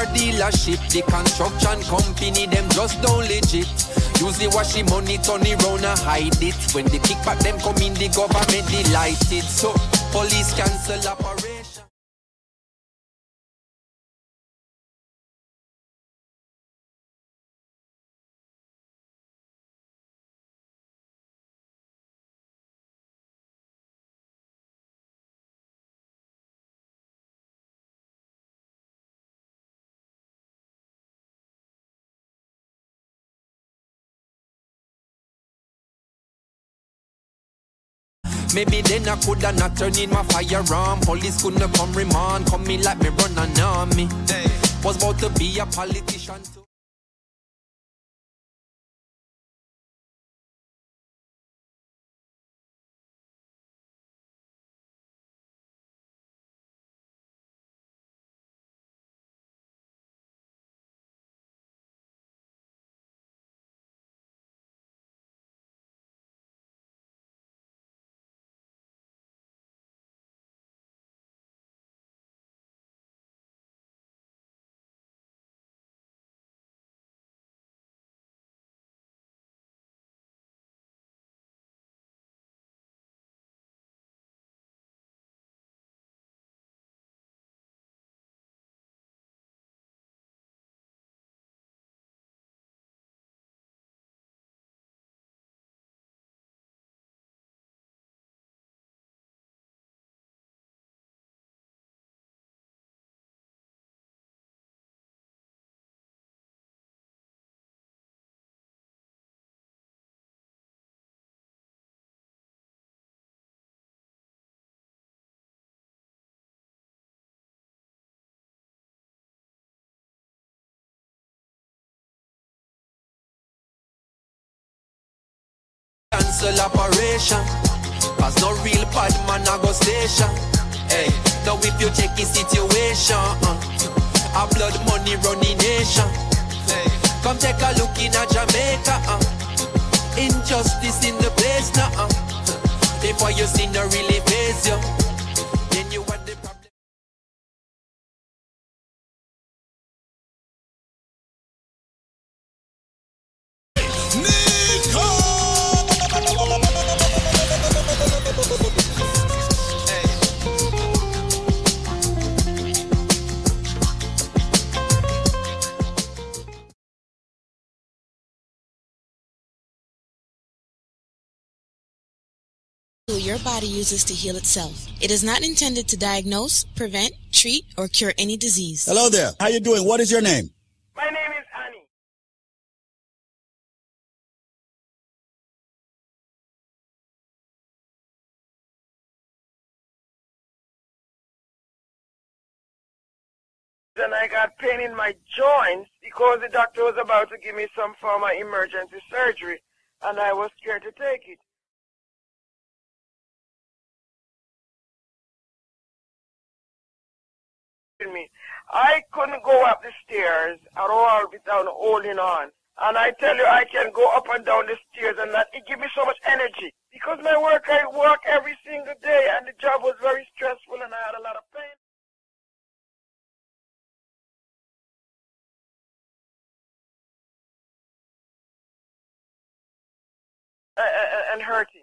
Speaker 6: Our dealership, the construction company, them just don't legit. Use the washing money, turn it round and hide it. When they kick back, them come in, the government delighted. So police cancel operation. Maybe then I coulda not turn in my firearm. Police couldn't come remand, come me like me run an army. Was about to be a politician cancel operation. Cause no real bad man a go station. Hey, now if you check the situation, uh, a blood money running nation. Hey, come take a look in a Jamaica. Uh, injustice in the place now. Uh, what you see no really face you,
Speaker 9: body uses to heal itself. It is not intended to diagnose, prevent, treat, or cure any disease.
Speaker 14: Hello there. How you doing? What is your name?
Speaker 23: My name is Annie. Then I got pain in my joints because the doctor was about to give me some form of emergency surgery, and I was scared to take it. Me. I couldn't go up the stairs at all without holding on. And I tell you, I can go up and down the stairs and that it gives me so much energy. Because my work, I work every single day and the job was very stressful and I had a lot of pain. And hurting.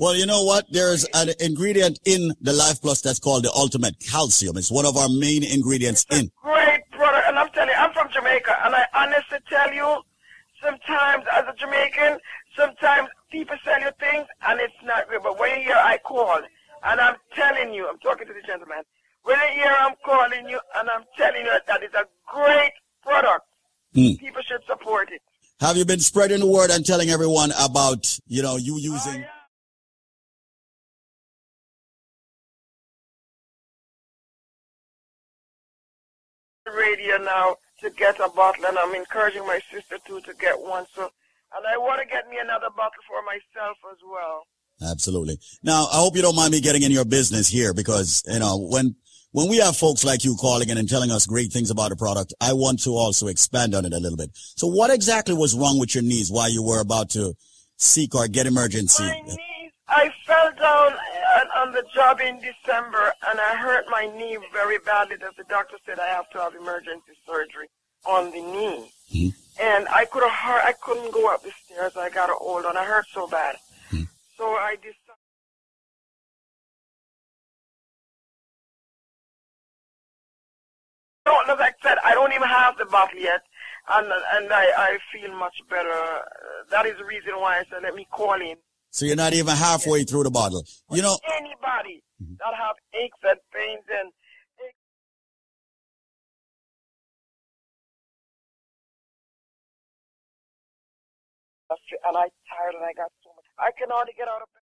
Speaker 14: Well, you know what? There's an ingredient in the Life Plus that's called the ultimate calcium. It's one of our main ingredients in.
Speaker 23: Great product, and I'm telling you, I'm from Jamaica, and I honestly tell you, sometimes as a Jamaican, sometimes people sell you things and it's not real. But when you hear I call, and I'm telling you, I'm talking to the gentleman, when you hear I'm calling you and I'm telling you that it's a great product,
Speaker 14: Hmm.
Speaker 23: people should support it.
Speaker 14: Have you been spreading the word and telling everyone about, you know, you using?
Speaker 23: Radio now to get a bottle, and I'm encouraging my sister too to get one. So, and I want to get me another bottle for myself as well.
Speaker 14: Absolutely. Now, I hope you don't mind me getting in your business here because, you know, when, when we have folks like you calling in and telling us great things about a product, I want to also expand on it a little bit. So what exactly was wrong with your knees while you were about to seek or get emergency?
Speaker 23: My knees I fell down on, on the job in December and I hurt my knee very badly that the doctor said I have to have emergency surgery on the knee. And I could have hurt, I couldn't go up the stairs. I got old and I hurt so bad. So I decided. don't know, like I said, I don't even have the bottle yet, and and I, I feel much better. Uh, That is the reason why I said let me call in.
Speaker 14: So you're not even halfway through the bottle. You know,
Speaker 23: Anybody mm-hmm. that have aches and pains and and I tired and I got so much. I can hardly get out of bed.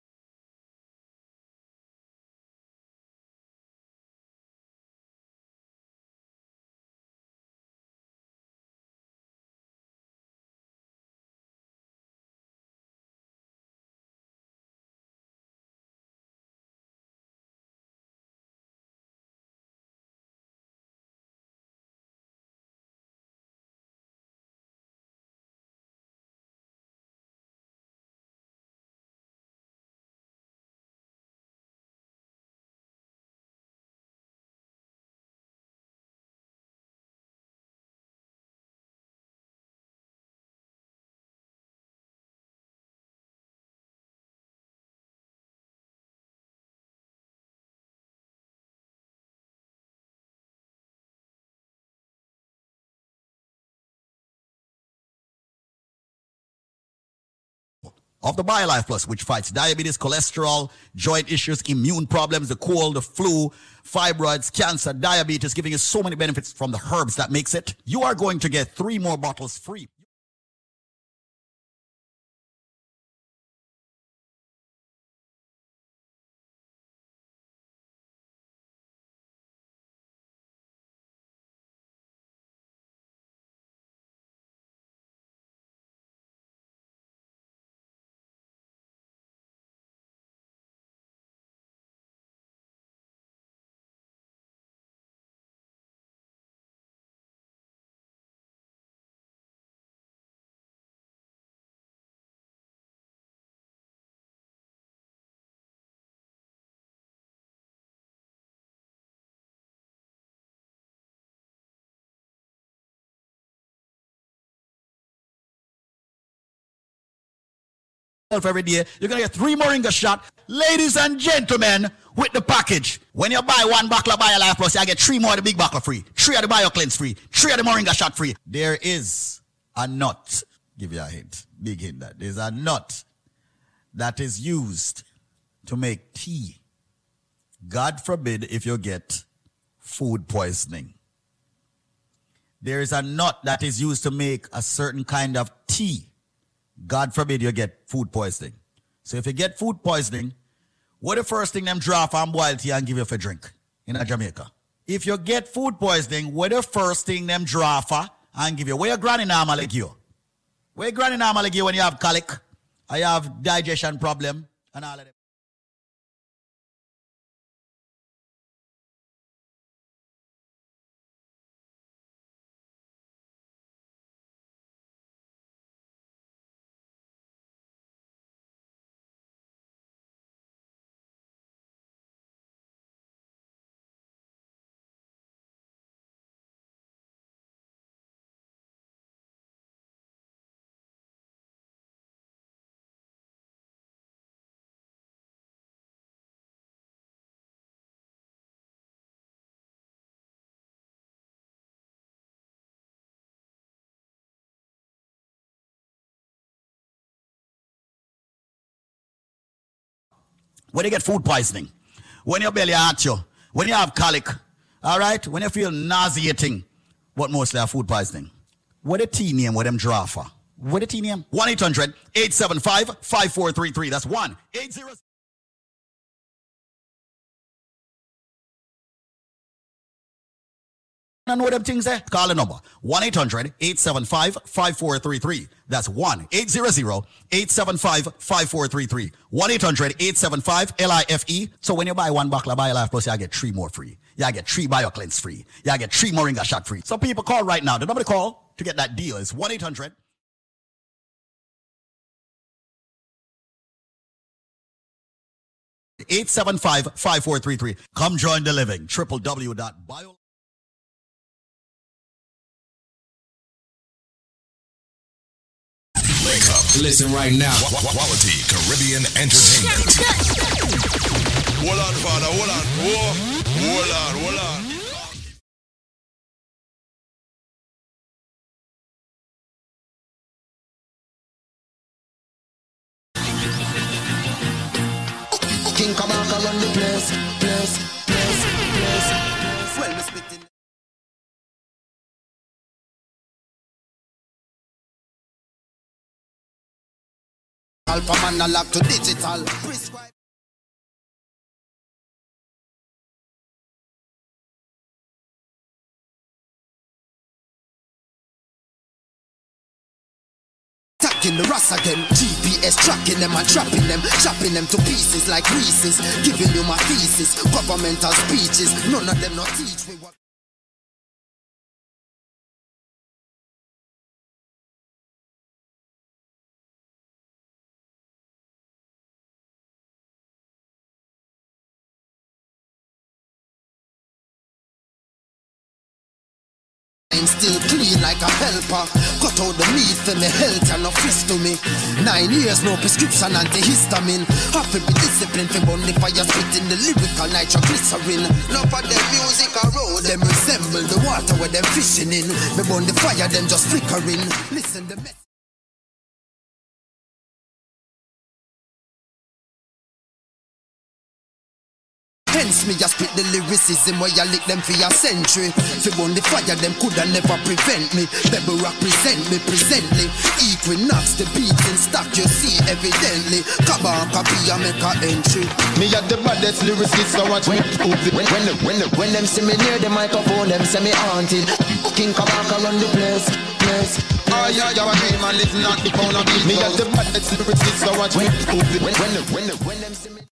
Speaker 14: Of the BioLife Plus, which fights diabetes, cholesterol, joint issues, immune problems, the cold, the flu, fibroids, cancer, diabetes, giving you so many benefits from the herbs that makes it. You are going to get three more bottles free. Every day. You're gonna get three moringa shot. Ladies and gentlemen, with the package. When you buy one bottle of BioLife Plus, you get three more of the big bottle free, three of the Bio Cleanse free, three of the moringa shot free. There is a nut. Give you a hint. Big hint that there's a nut that is used to make tea. God forbid if you get food poisoning. There is a nut that is used to make a certain kind of tea. God forbid you get food poisoning. So if you get food poisoning, what the first thing them draw from boil tea and give you for drink in a Jamaica? If you get food poisoning, what the first thing them draw for and give you? Where your granny normally give you? Where your granny normally give you when you have colic, I have digestion problem, and all of that? When you get food poisoning, when your belly hurt you, when you have colic, all right, when you feel nauseating, what mostly are food poisoning. What a tea name, what them draw for? What a tea name? 1 800 875 5433. That's 1 800. I know them things there. Call the number 1 800 875 5433. That's 1 800 875 5433. 1 800 875 LIFE. So when you buy one bottle of BioLife Plus, you get three more free. You get three bio cleanse free. You get three Moringa shot free. So people call right now. The number to call to get that deal is 1 800 875-5433. Come join the living. www.bio.
Speaker 2: Listen right now.
Speaker 25: Qu- Quality Caribbean entertainment.
Speaker 3: Hold on, father, hold on. Whoa. Hold on, hold on.
Speaker 1: King Kabaka run the place, place, place, Alpha man a lock to digital. Attacking the rust again, GPS tracking them and trapping them, chopping them to pieces like Reese's, giving you my thesis, governmental speeches, none of them not teach me what. Still clean like a helper. Cut out the meat for me health and no fist to me. Nine years, no prescription antihistamine. To be disciplined for burn the fire spit in the lyrical nitroglycerin. No for them music a road, them resemble the water where them fishing in. Me burn the fire, them just flickering. Listen the mess. Hence me a spit the lyricism where I lick them for a century. Fi burn the fire, them coulda never prevent me. Bebel represent me presently. Equinox, the beats in stock you see evidently. Kaban copy I make a entry.
Speaker 19: Me at the baddest lyricist, so watch me
Speaker 1: When, when, when, when, them- when them see me near the microphone, them say me haunted. King Kabaka run the place, place.
Speaker 19: Oh yeah, yeah, I dream and live not the pound of beat. Me at the baddest lyricist, so watch me
Speaker 1: When, when, when, when, when them see me.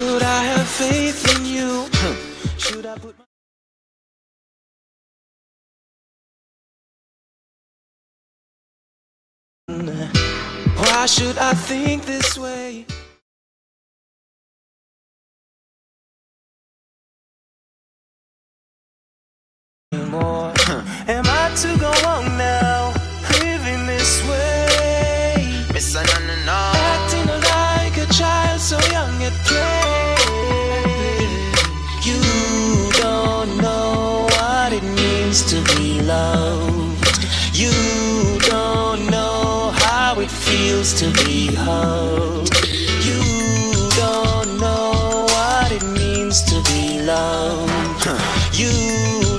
Speaker 26: Should I have faith in you? Should I put my Why should I think this way? Anymore. Am I to go on now, it to be hugged. You don't know what it means to be loved. You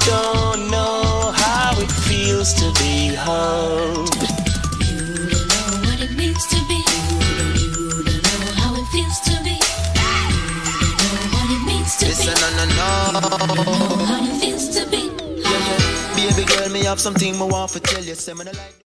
Speaker 26: don't know how it feels to be
Speaker 27: what it means to be. You don't know how it feels to be. You don't know what it means to be.
Speaker 1: a no, no, no.
Speaker 27: know how it feels to be.
Speaker 1: Baby girl, me have something me want to tell you. Say no like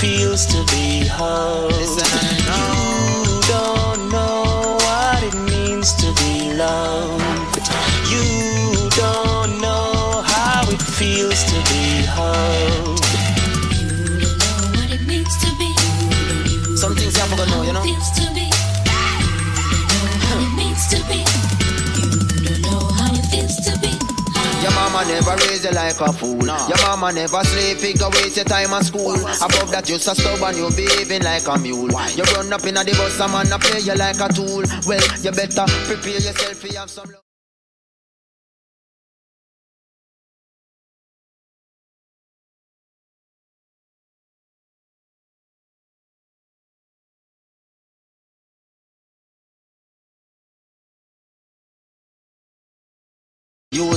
Speaker 28: feels to be held. You don't know what it means to be loved. You don't know how it feels to be held.
Speaker 19: Mama never raised you like a fool. Your mama never slave figure waste your time at school. Above that, you're so stubborn, you're behaving like a mule. You run up in the bus, a man a play you like a tool. Well, you better prepare yourself You have some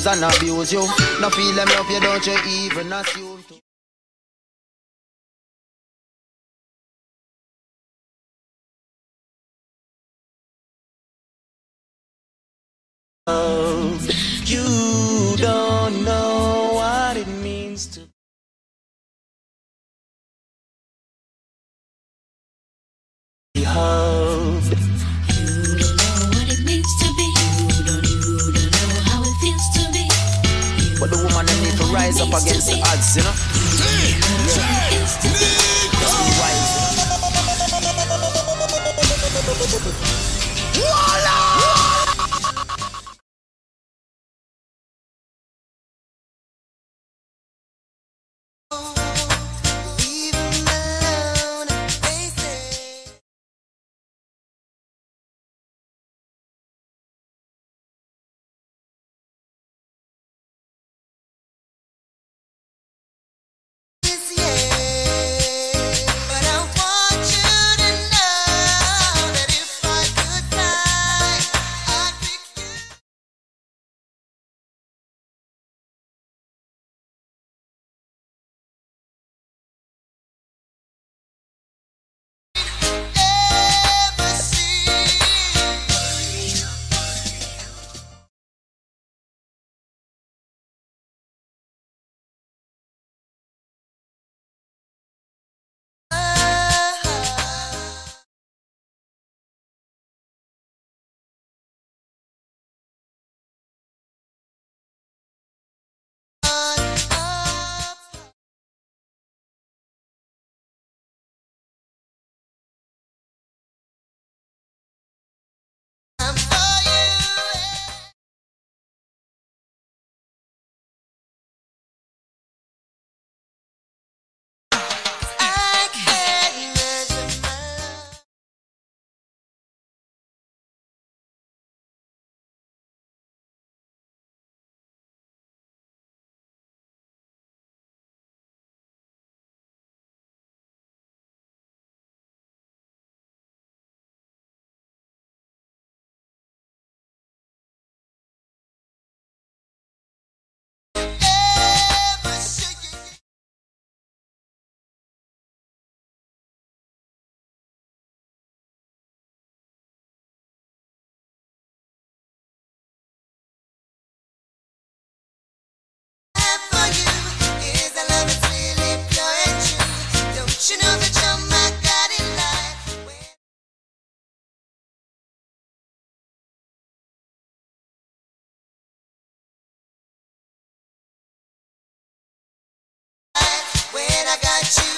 Speaker 19: Use and abuse you. No feel them love you, don't you even assume to.
Speaker 28: You
Speaker 29: I got you,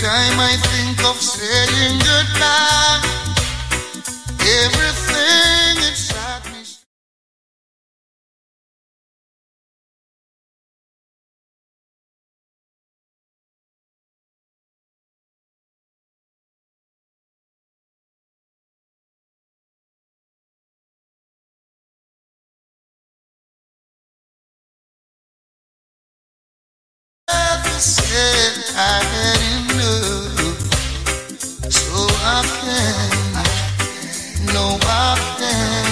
Speaker 30: time I think of saying goodbye,
Speaker 28: Everything inside me. Said I I can't. No, I can't.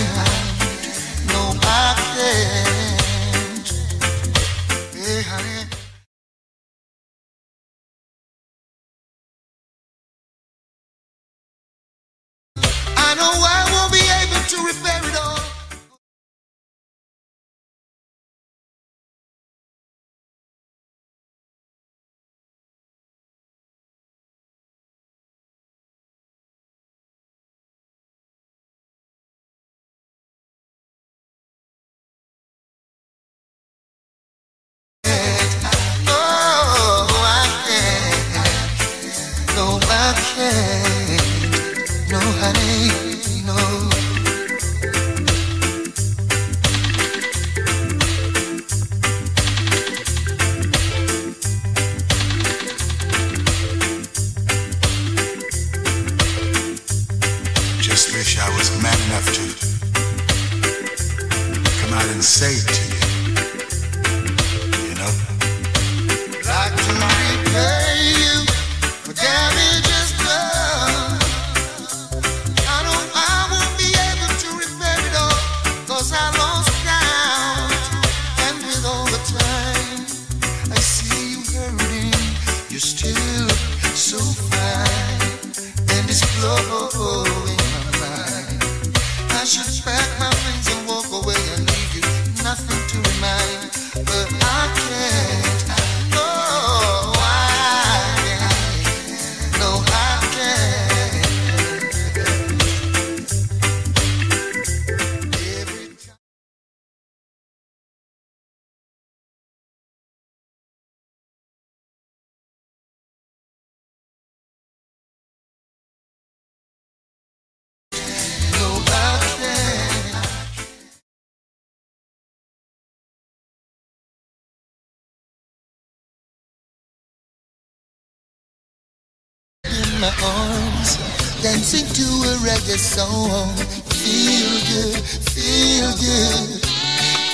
Speaker 28: My arms, dancing to a reggae song. Feel good, feel good,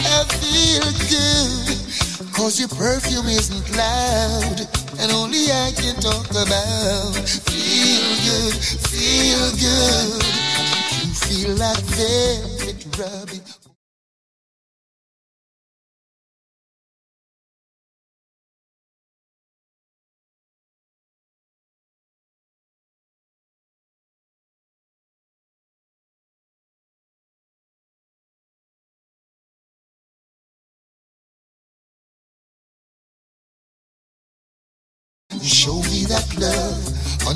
Speaker 28: I feel good. Cause your perfume isn't loud, and only I can talk about. Feel good, feel good. You feel like velvet rubbing.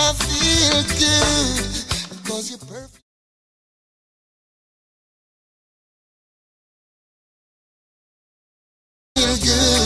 Speaker 28: I feel good because you're perfect. Feel good.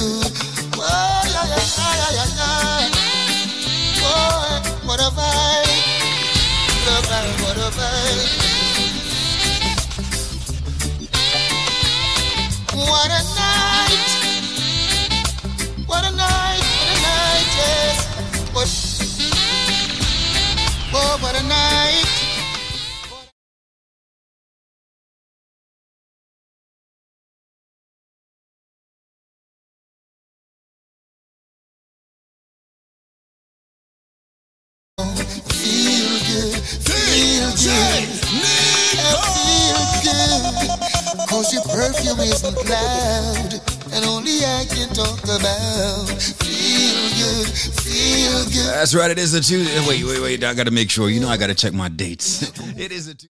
Speaker 28: Cause your perfume isn't loud, and only I can talk about. Feel good, feel good.
Speaker 11: That's right. It is a Tuesday. Wait, wait, wait. I got to make sure. You know, I got to check my dates. it is a. Tu-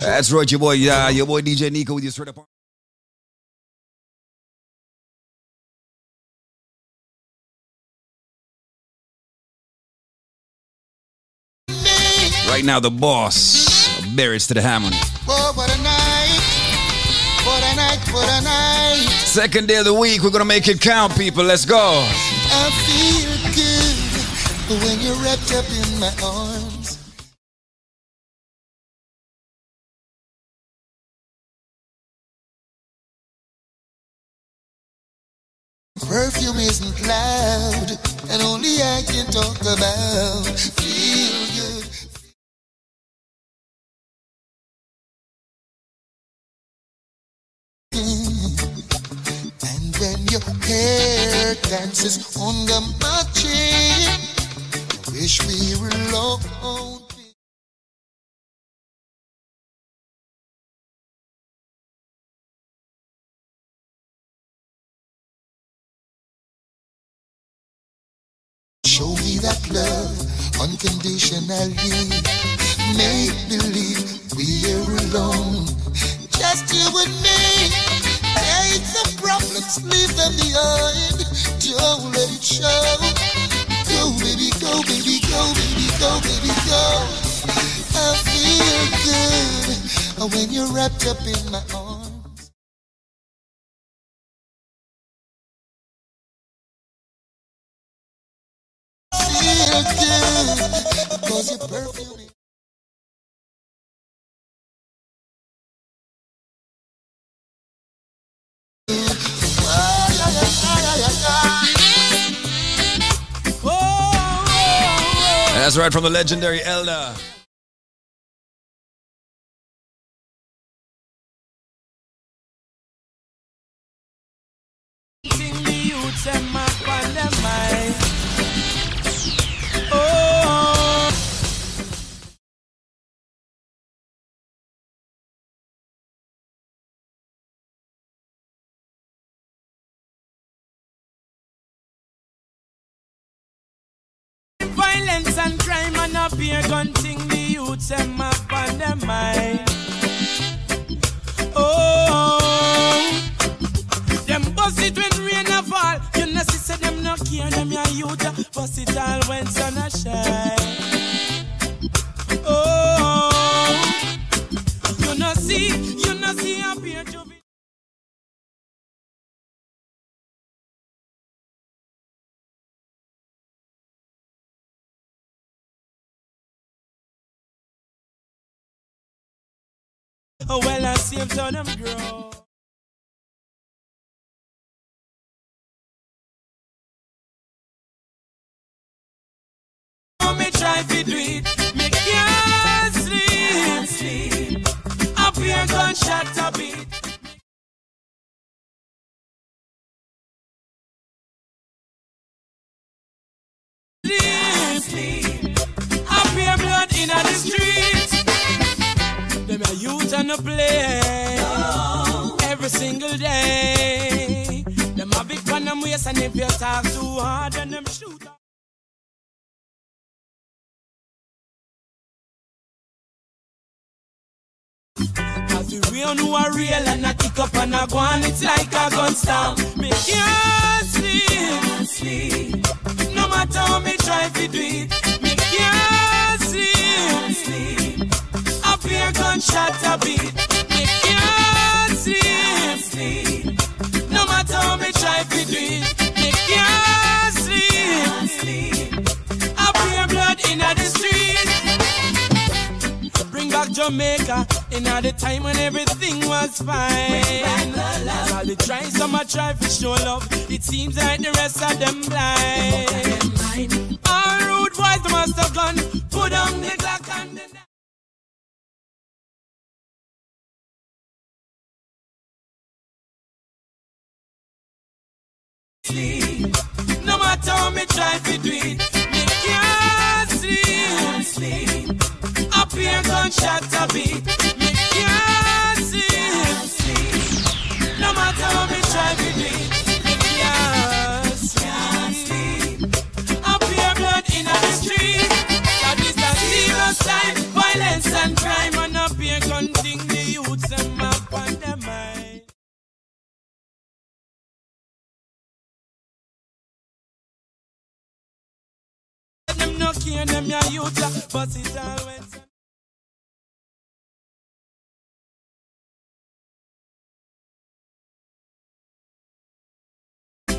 Speaker 11: That's right, your boy, uh, your boy DJ Nico with you straight up. Right now, the boss, Barrett's to the
Speaker 28: what a.
Speaker 11: Second day of the week, we're gonna make it count, people. Let's go.
Speaker 28: I feel good when you're wrapped up in my arms. Perfume isn't loud, and only I can talk about. Feel good. And when your hair dances on the chin, I wish we were alone. Unconditionally. Make believe we're alone. Just you and me. Hate the problems, leave them behind. Don't let it show. Go, baby, go, baby, go, baby, go, baby, go. I feel good when you're wrapped up in my arms.
Speaker 11: That's right from the legendary Elder.
Speaker 8: And up here gun thing the youths and my on them mind. Oh. Them bust it when rain a fall. You know, see, say them no care, them your youth. Bust it all when sun a shine. Oh, you know, see, you know, see, up here Oh, well, I see him turn them grow. Me try to do it, me can't sleep. Up here, gunshot on the play every single day. Them a big pan them waist and if you talk too hard, then them shoot. Cause the real know are real and I kick up and I go on, it's like a gun storm. Me can't sleep, sleep. No matter how me try to do it, me can't sleep. Up here gunshot a beat, me can't sleep. No matter how me try to do it, me can't sleep. Up here blood in the street. Bring back Jamaica in the time when everything was fine. All the try, some a try for show love. It seems like the rest of them blind. All rude boys, must have gone. Put on the clock and the sleep. No matter how me try to do it, me can't sleep. sleep. Up here gunshot a beat, me can't sleep. No matter how me try to do it, me can't sleep. Cane them ya youth but it.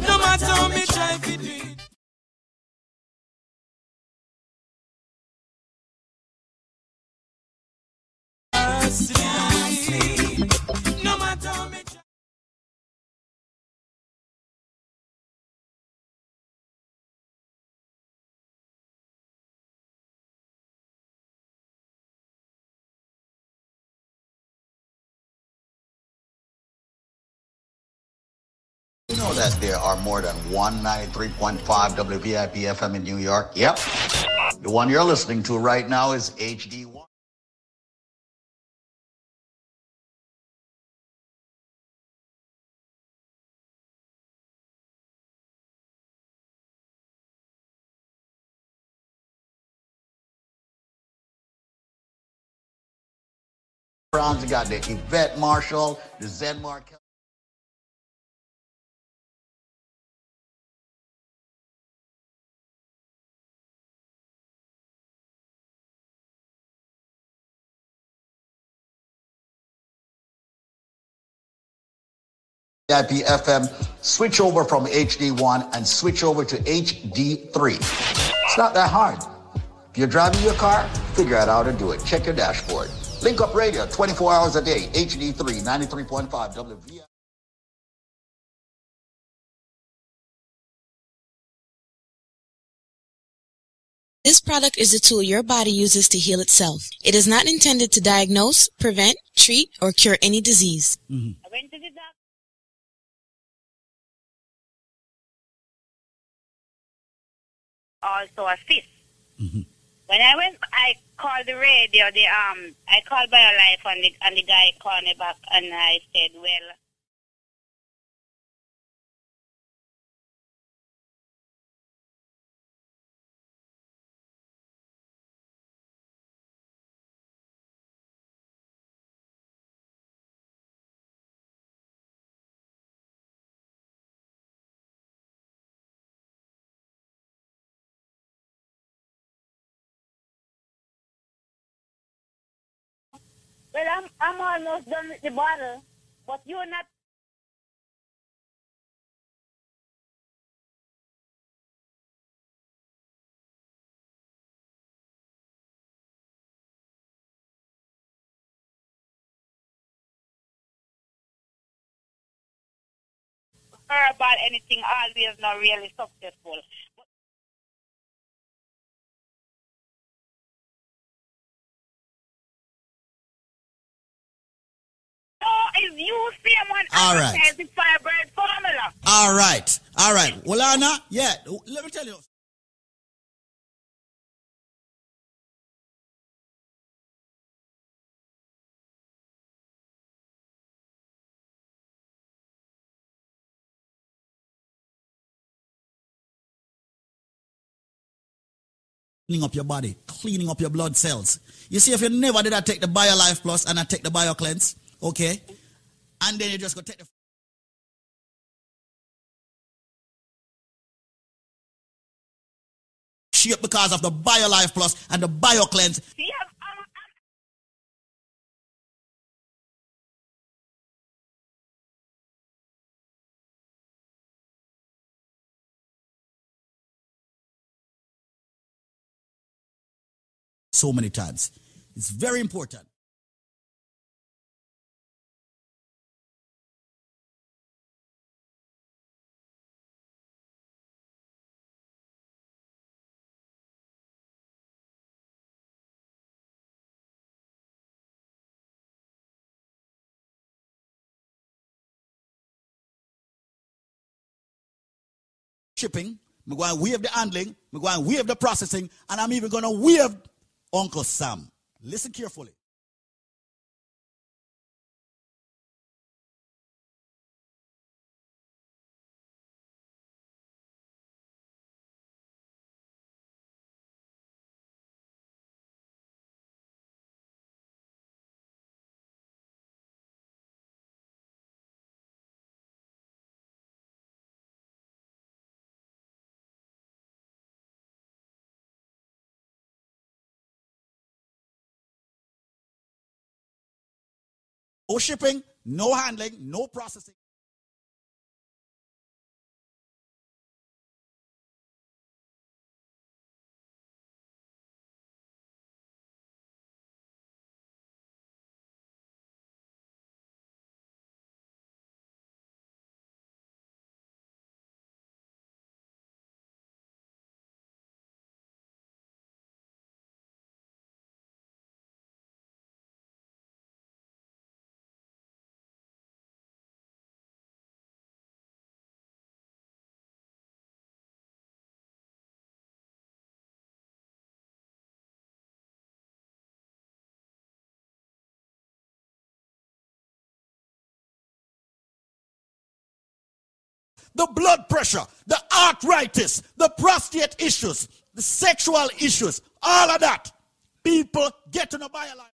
Speaker 8: No matter how me try to do it.
Speaker 14: Know that there are more than 193.5 WVIP FM in New York? Yep. The one you're listening to right now is HD1. You got the Yvette Marshall, the Zen Markel. VIP FM, switch over from HD1 and switch over to HD3. It's not that hard. If you're driving your car, figure out how to do it. Check your dashboard. Link up radio 24 hours a day, HD3, 93.5 WVIP.
Speaker 9: This product is a tool your body uses to heal itself. It is not intended to diagnose, prevent, treat, or cure any disease. Mm-hmm.
Speaker 12: Also a fist. When I went, I called the radio. The um, I called BioLife, and the and the guy called me back, and I said, "Well, well, I'm I'm almost done with the bottle, but you're not." About anything always not really successful. It's you same one
Speaker 31: All right.
Speaker 12: advertising Firebird formula.
Speaker 31: All right. All right. Well, Anna, yeah, let me tell you. Cleaning up your body, cleaning up your blood cells. You see, if you never did I take the BioLife Plus and I take the BioCleanse, okay, and then you just go take the shape because of the BioLife Plus and the BioCleanse. So many times. It's very important. Shipping, I'm going to waive the handling, I'm going to waive the processing, and I'm even going to waive Uncle Sam. Listen carefully.
Speaker 14: No shipping, no handling, no processing. The blood pressure, the arthritis, the prostate issues, the sexual issues, all of that. People get to know BioLife.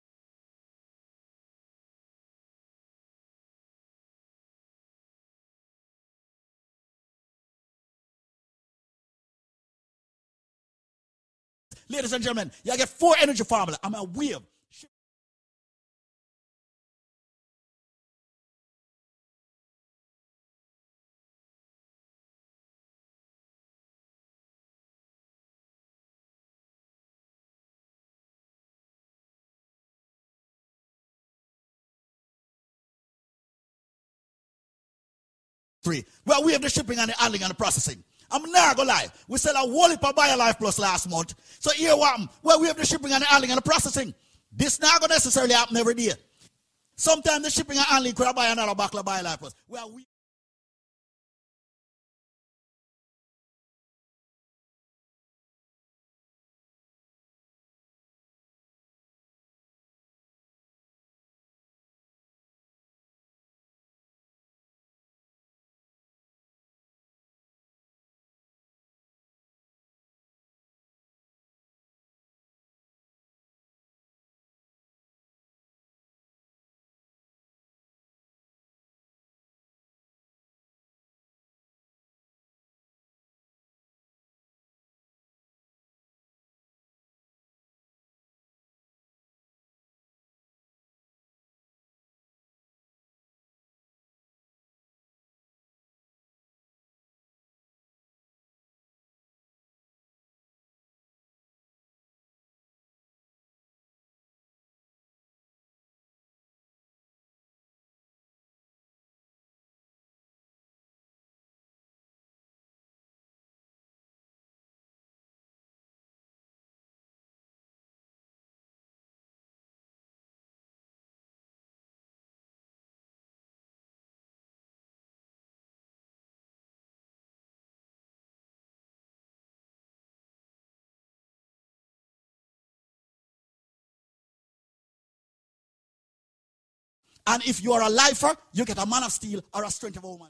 Speaker 14: Ladies and gentlemen, you get four energy formula. I'm a waive. Free. Well, we have the shipping and the handling and the processing. I'm not gonna lie. We sell a whole heap of BioLife Plus last month. So here what happened? Well, we have the shipping and the handling and the processing. This not gonna necessarily happen every day. Sometimes the shipping and handling could have buy another bottle of BioLife Plus. Well, we And if you are a lifer, you get a man of steel or a strength of a woman.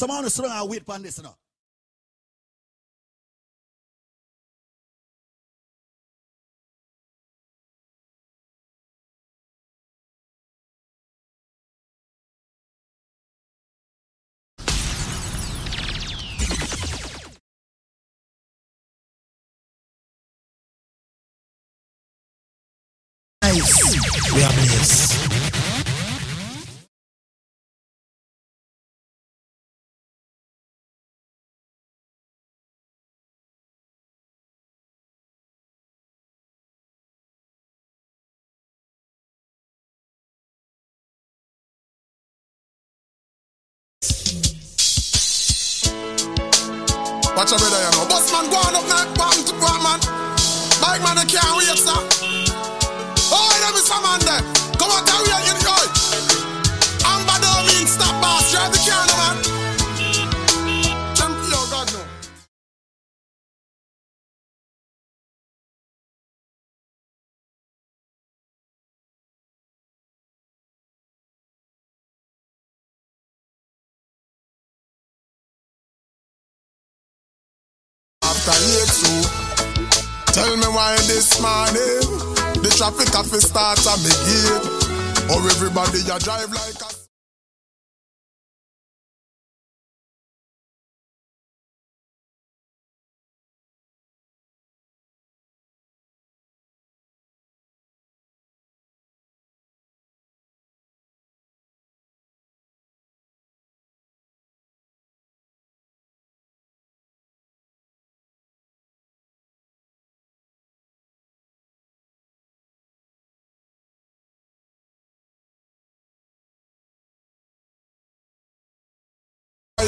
Speaker 14: Someone is throwing a wait on this.
Speaker 32: Nice. We are blessed.
Speaker 33: Watch out, brother, you know. Boss man, go on up now. On to man. Bike man, I can't wait, sir. Oh, let me some man there. Morning the traffic have to start at me gate. Or everybody ya drive like a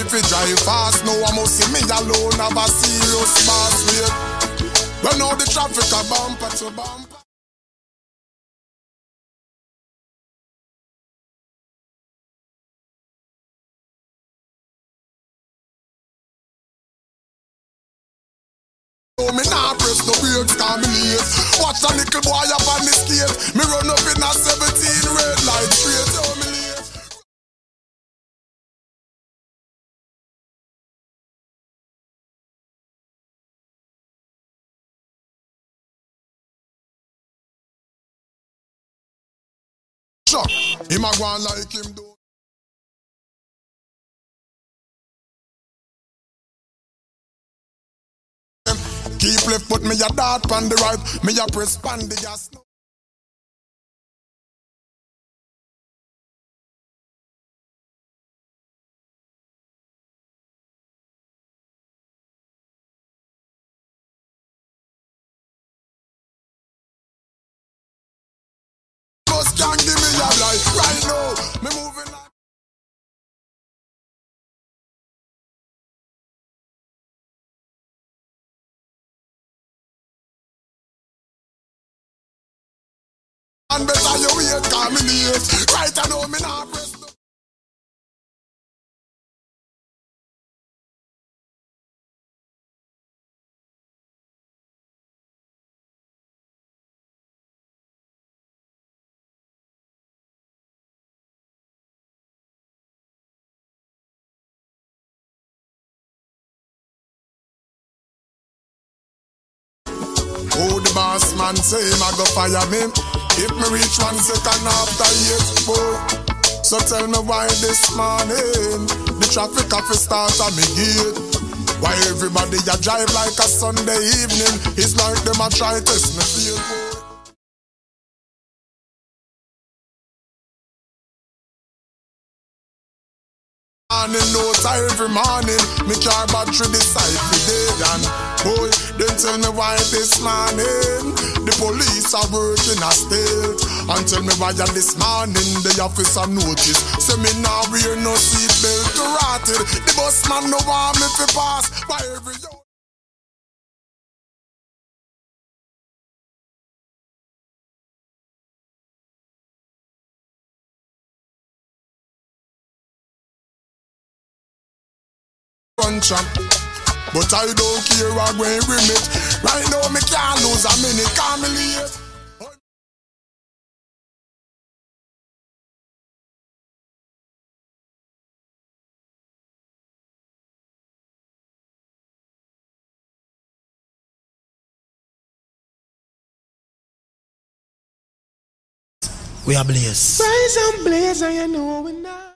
Speaker 33: If you drive fast, no one must see me alone have a serious boss wait. When all the traffic a bumper to bumper. Oh, me nah press no brakes, cause me late. Watch a little boy up on the skate. Me run up in a 17 Sure, him a go on like him do. Keep left, but me a dart on the right. Me a press pan the gas. And better you wait, call me. Right I know me not press. Oh, the boss man say him a go fire me. If me reach one second after eight, boy. So tell me why this morning the traffic to start at me gate. Why everybody a drive like a Sunday evening? It's like them a try test me feel. Morning notes every morning, me car battery decide for dead and boy, then tell me why this morning police are working a state and tell me why this morning the officer notice say me now wear no seatbelt to rotted. The bus man no want me to pass. Why every But I don't care what when remit. Right now me can't lose a minute, can't me late.
Speaker 7: We are blaze.
Speaker 8: Rise and blaze, and you know we now.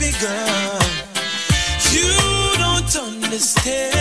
Speaker 6: You don't understand,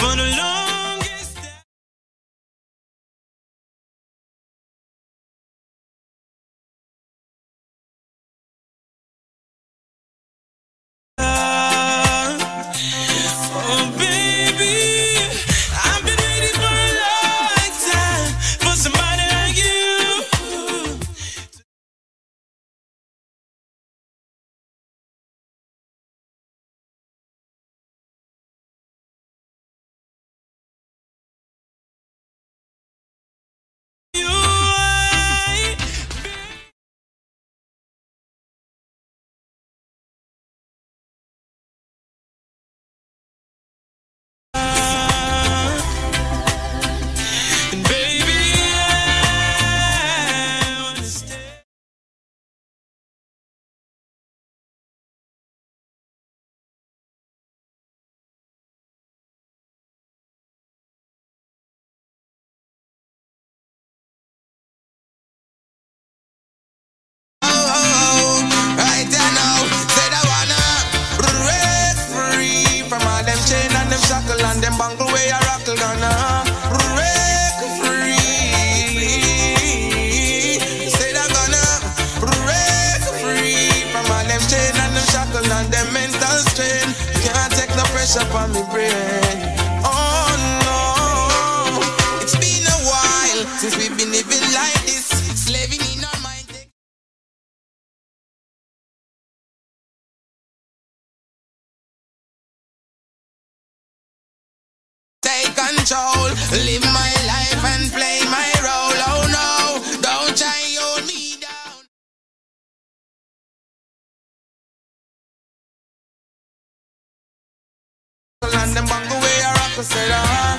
Speaker 8: fun the
Speaker 28: love. fresh on me brain. Oh no, it's been a while since we've been living like this, slaving in our mind. Take control, live my será.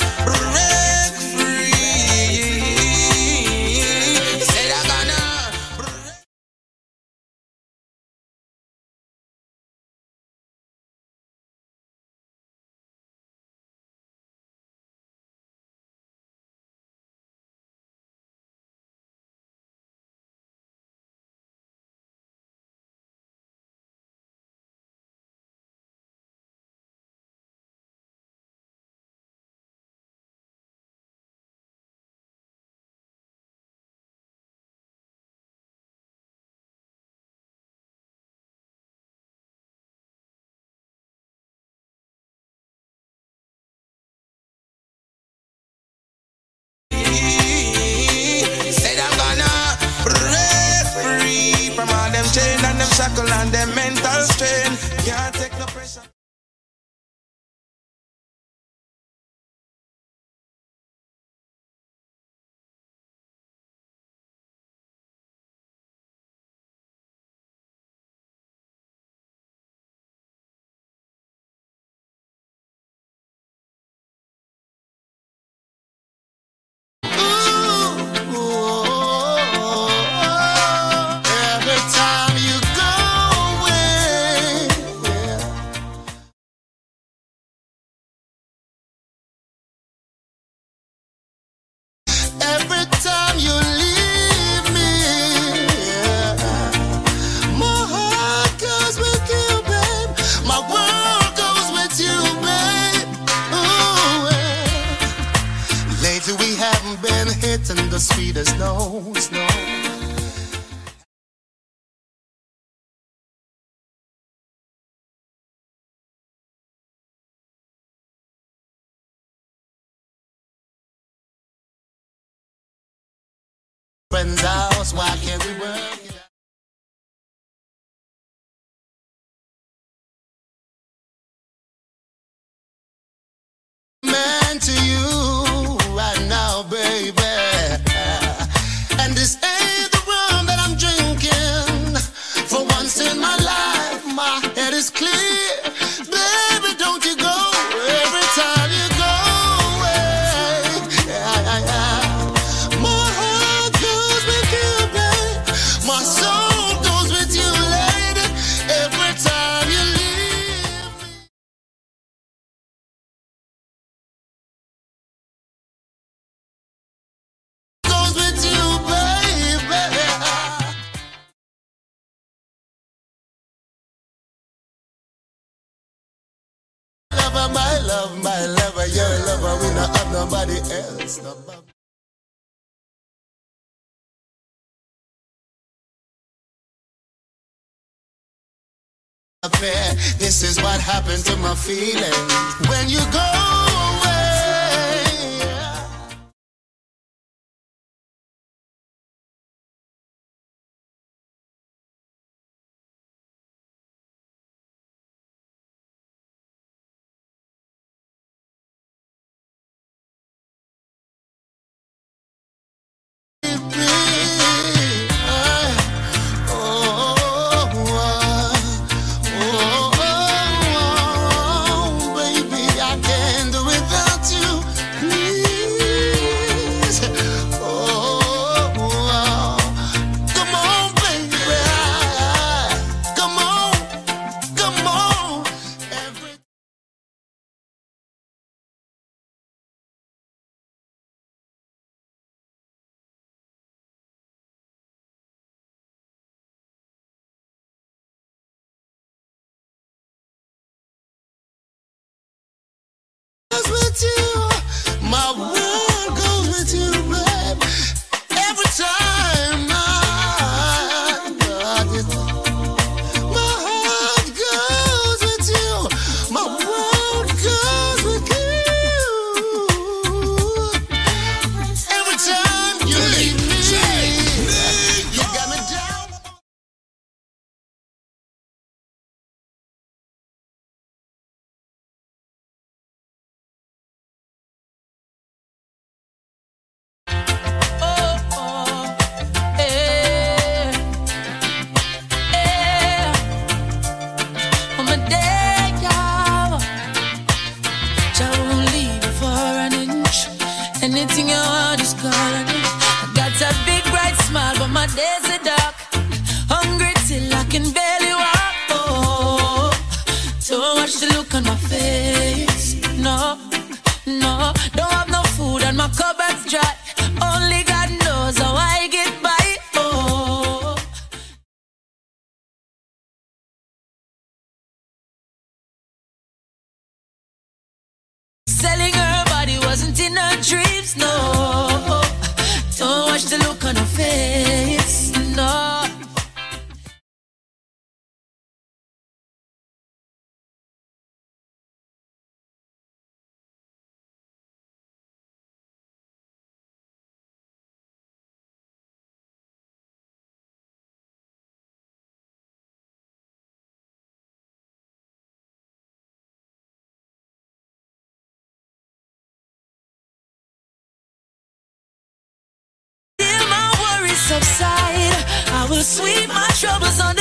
Speaker 28: and them mental strain. Can't nobody else. This is what happened to my feelings when you go. to side. I
Speaker 18: will sweep my troubles under.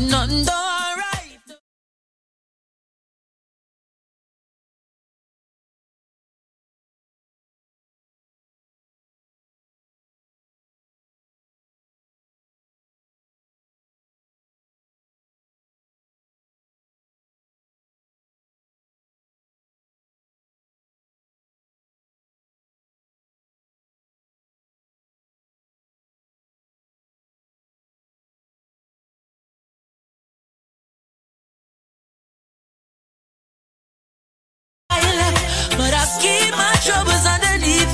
Speaker 18: nothing done.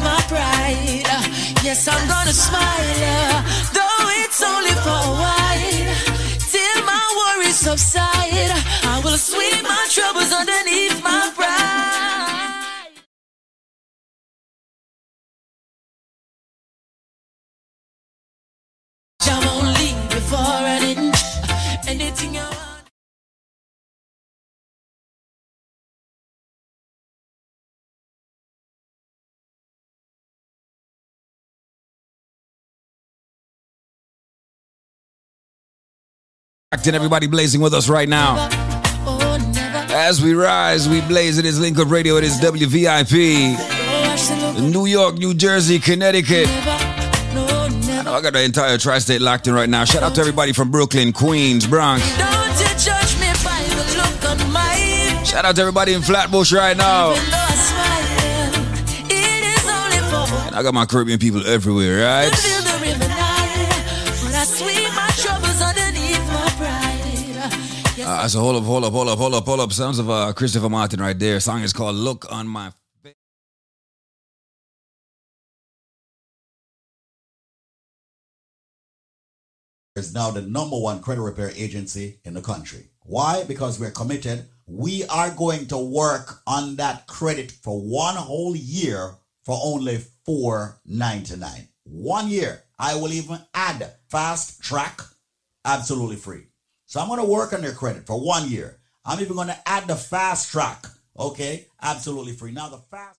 Speaker 18: My pride. Yes, I'm gonna smile, though it's only for a while. Till my worries subside, I will sweep my troubles underneath my pride. I won't leave for an inch. Anything you
Speaker 11: And everybody blazing with us right now. As we rise, we blaze. It is Link Radio. It is WVIP. New York, New Jersey, Connecticut. I know I got the entire tri-state locked in right now. Shout out to everybody from Brooklyn, Queens, Bronx. Shout out to everybody in Flatbush right now. And I got my Caribbean people everywhere, right?
Speaker 18: Yes,
Speaker 11: Uh, so hold up, hold up, hold up, hold up, hold up. Sounds of uh, Christopher Martin right there. Song is called "Look on My." Face."
Speaker 14: is now the number one credit repair agency in the country. Why? Because we're committed. We are going to work on that credit for one whole year for only four ninety nine. One year. I will even add fast track absolutely free. So I'm going to work on their credit for one year. I'm even going to add the fast track. Okay, absolutely free. Now the fast.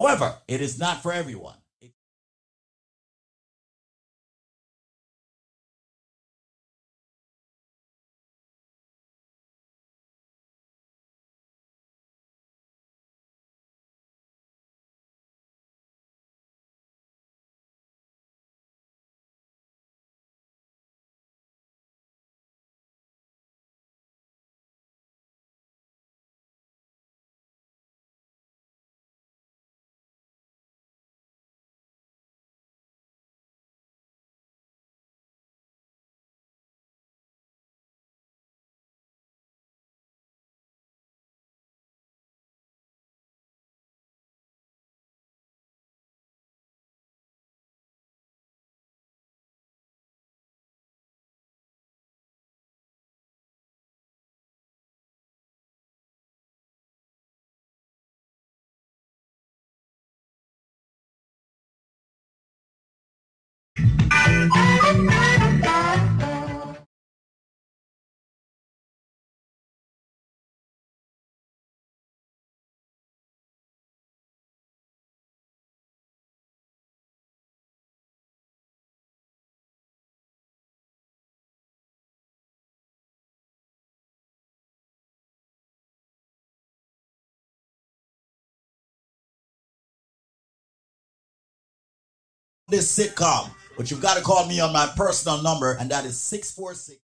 Speaker 14: However, it is not for everyone. This sitcom, but you've got to call me on my personal number, and that is 646.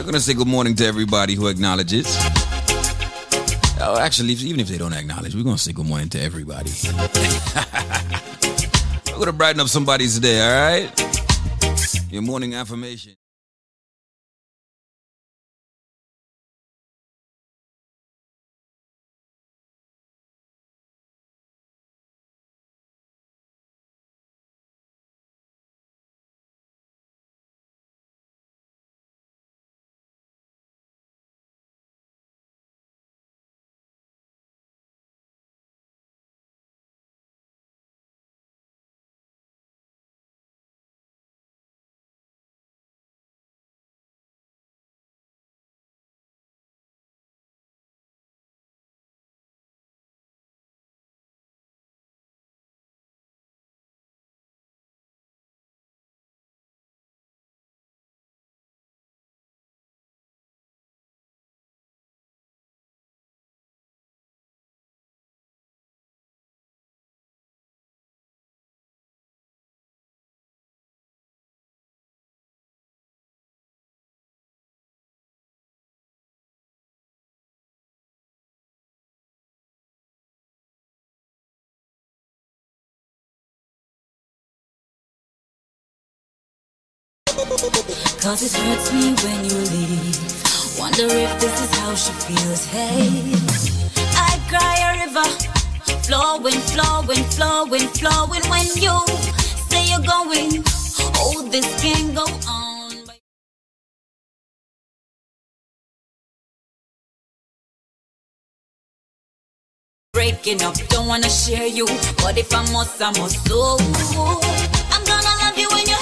Speaker 11: We're gonna say good morning to everybody who acknowledges. Oh, actually, even if they don't acknowledge, we're gonna say good morning to everybody. we're gonna brighten up somebody's day, all right? Your morning affirmation.
Speaker 27: Cause it hurts me when you leave. Wonder if this is how she feels. Hey, I cry a river, flowing, flowing, flowing, flowing. When you say you're going, oh, this can't go on. Breaking up, don't wanna share you, but if I must, I must. So I'm gonna love you when you're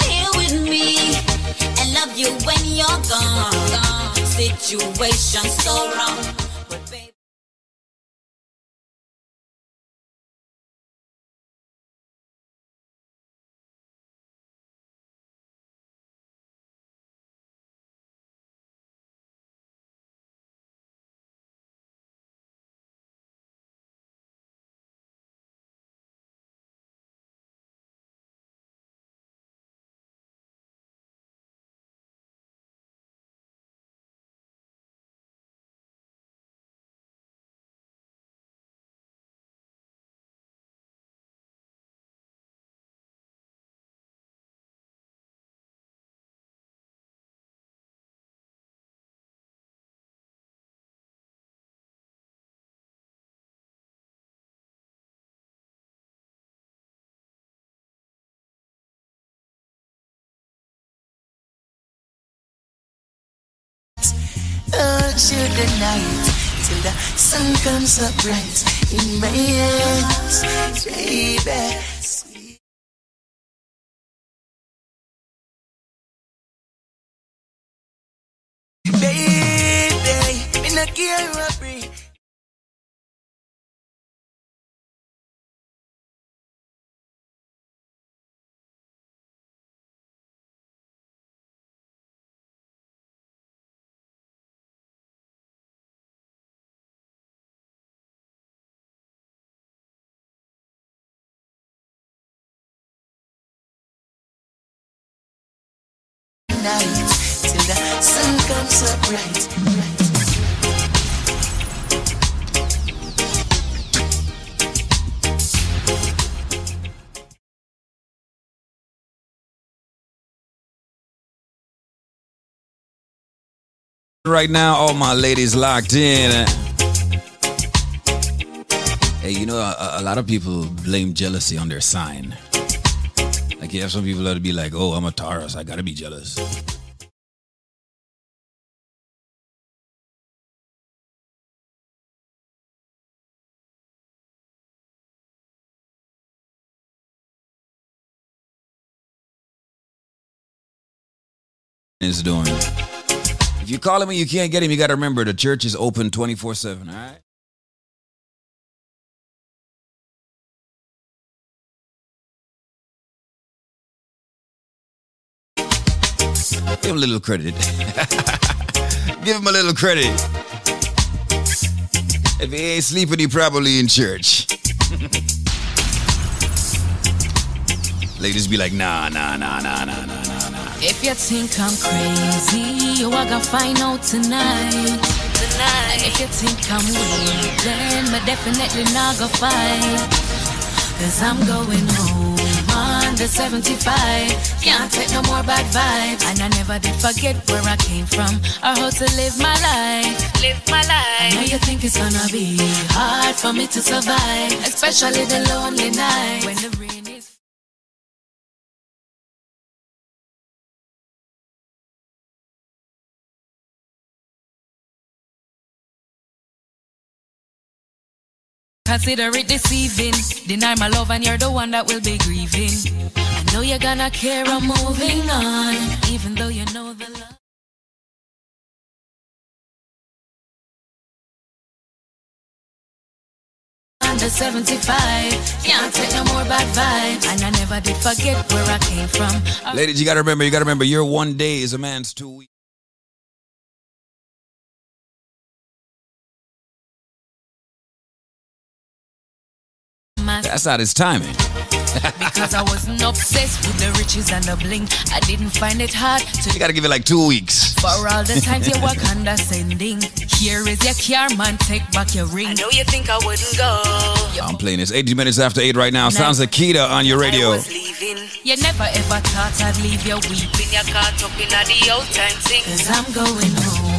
Speaker 27: and love you when you're gone. gone. Situation so wrong,
Speaker 16: you the night till the sun comes up bright in my hands, baby. Baby, me not care night till the sun comes up bright.
Speaker 11: Right now, all my ladies locked in. Hey, you know, a, a lot of people blame jealousy on their sign. Like, you some people that'll be like, oh, I'm a Taurus. I gotta be jealous. Is doing. If you call him and you can't get him, you got to remember the church is open 24 7. All right. Give him a little credit. Give him a little credit. If he ain't sleeping, he probably in church. Ladies be like, nah, nah, nah, nah, nah, nah, nah, nah.
Speaker 18: If you think I'm crazy, you I gotta find out tonight. Tonight. And if you think I'm weird, then I definitely not gonna fight. Cause I'm going home on the 75. Can't take no more bad vibes. And I never did forget where I came from or how to live my life. Live my life. I know you think it's gonna be hard for me to survive, especially the lonely night when the rain is. Consider it deceiving. Deny my love, and you're the one that will be grieving. I know you're gonna care, I'm moving on. Even though you know the love. Under 75, can't take no more bad vibes. And I never did forget where I came from.
Speaker 11: Ladies, you gotta remember, you gotta remember, your one day is a man's two weeks. That's not his timing.
Speaker 18: because I wasn't obsessed with the riches and the bling. I didn't find it hard to.
Speaker 11: You gotta give it like two weeks.
Speaker 18: For all the times you were condescending. Here is your car, man. Take back your ring. I know you think I wouldn't go.
Speaker 11: I'm playing this 80 minutes after 8 right now. Sounds like Kita on your radio.
Speaker 18: You never ever thought I'd leave you weeping. You're caught up in the old time thing. Cause I'm going home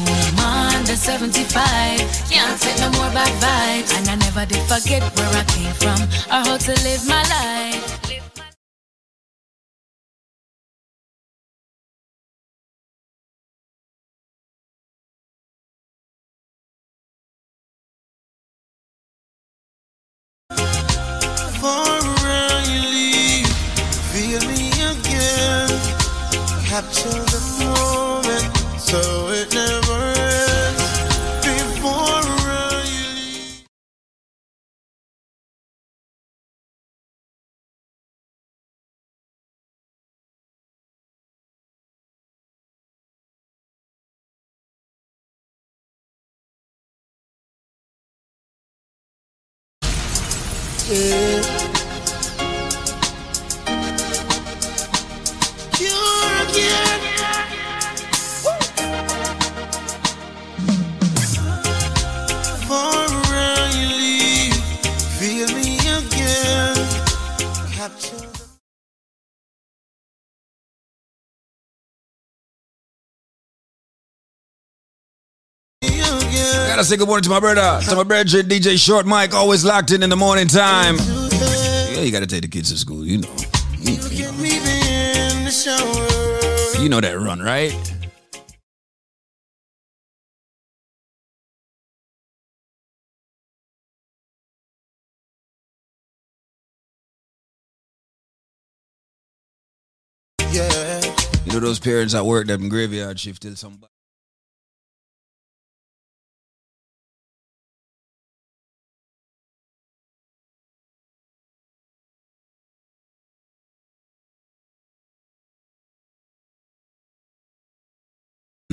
Speaker 18: the 75. Can't take no more bad vibes. And I never did forget where I came from or how to live my life.
Speaker 11: Gotta say good morning to my brother, to my brother DJ Short Mike, always locked in in the morning time. Yeah, you gotta take the kids to school, you know.
Speaker 5: Get me in the shower.
Speaker 11: You know that run, right?
Speaker 5: Yeah.
Speaker 11: You know those parents that work them graveyard shift till somebody.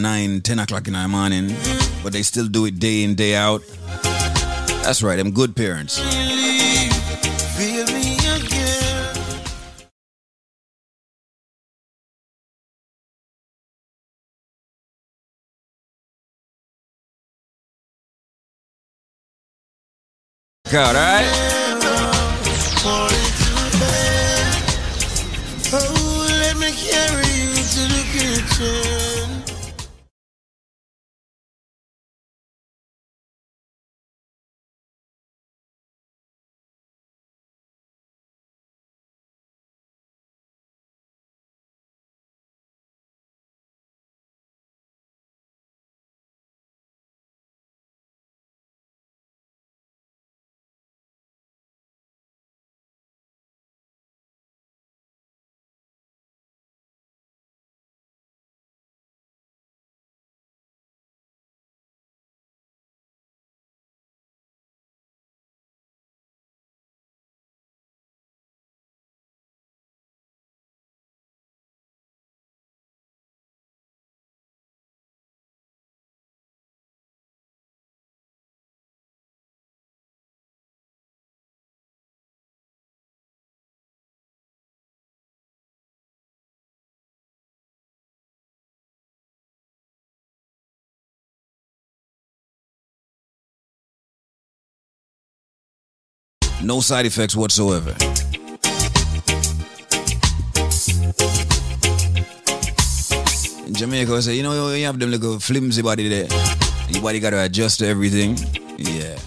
Speaker 11: Nine, ten o'clock in the morning, but they still do it day in, day out. That's right, them good parents. God, alright?
Speaker 5: Oh,
Speaker 11: No side effects whatsoever. In Jamaica, we say, you know, you have them little flimsy body there. Your body got to adjust to everything. Yeah.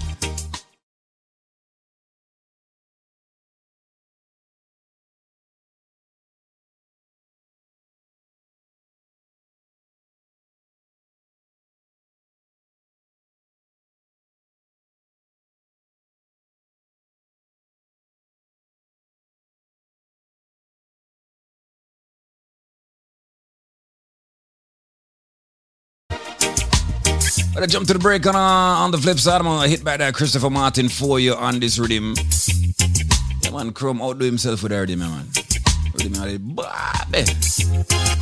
Speaker 11: But I jump to the break on uh, on the flip side. I'm gonna hit back that Christopher Martin for you on this rhythm. Yeah, man, Chrome outdo himself with that rhythm, man. Rhythm.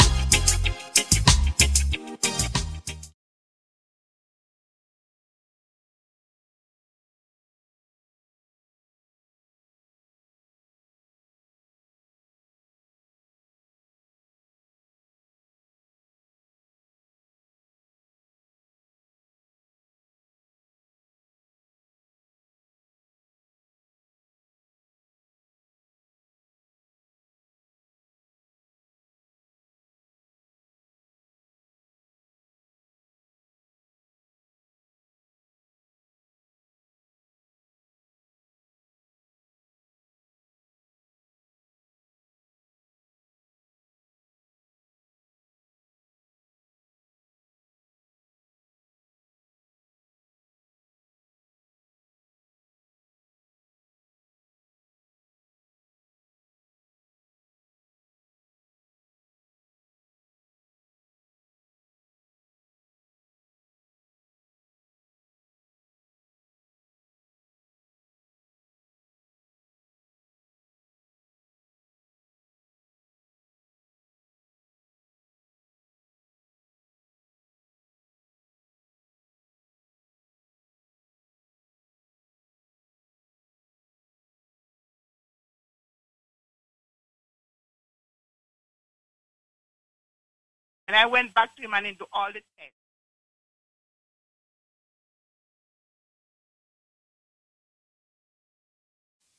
Speaker 34: And I went back to him and into all the tests.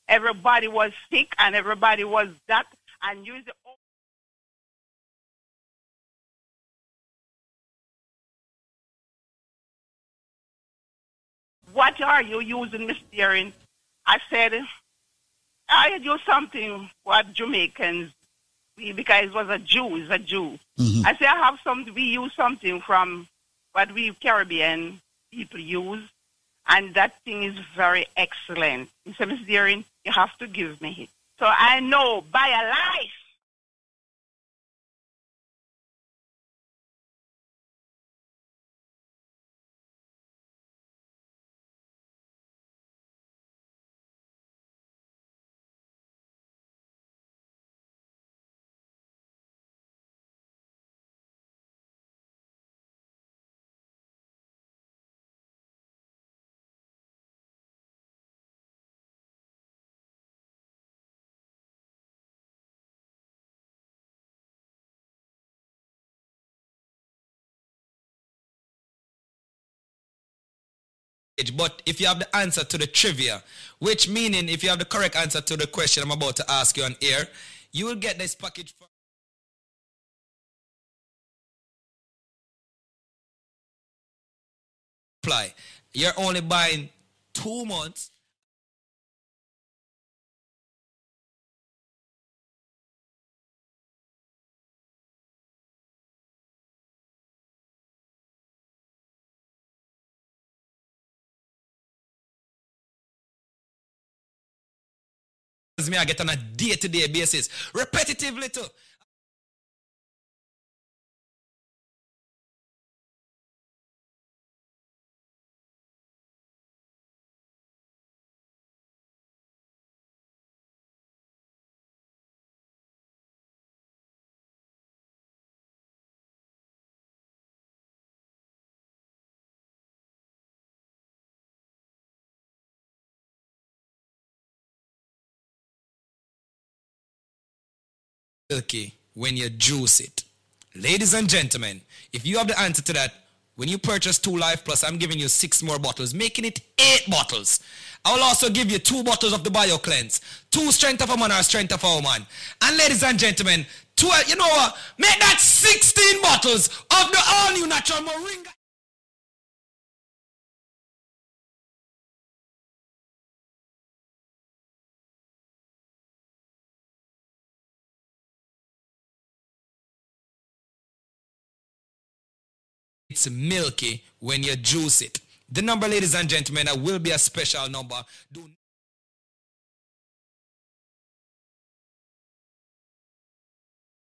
Speaker 34: Everybody was sick and everybody was that and use the What are you using, Miss Deering? I said, I use something what Jamaicans because it was a Jew, it's a Jew.
Speaker 12: Mm-hmm.
Speaker 34: I say I have some. We use something from what we Caribbean people use, and that thing is very excellent. He said, Miss Deering, you have to give me it. So I know by a life.
Speaker 24: But if you have the answer to the trivia, which meaning if you have the correct answer to the question I'm about to ask you on air, you will get this package for. You're only buying two months. Me, I get on a day-to-day basis, repetitively too. Milky when you juice it. Ladies and gentlemen, if you have the answer to that, When you purchase two Life Plus, I'm giving you six more bottles, making it eight bottles. I will also give you two bottles of the Bio Cleanse, two Strength of a Man or Strength of a Woman. And ladies and gentlemen, 12, you know what? Make that 16 bottles of the all new natural Moringa. It's milky when you juice it. The number, ladies and gentlemen, will be a special number. Do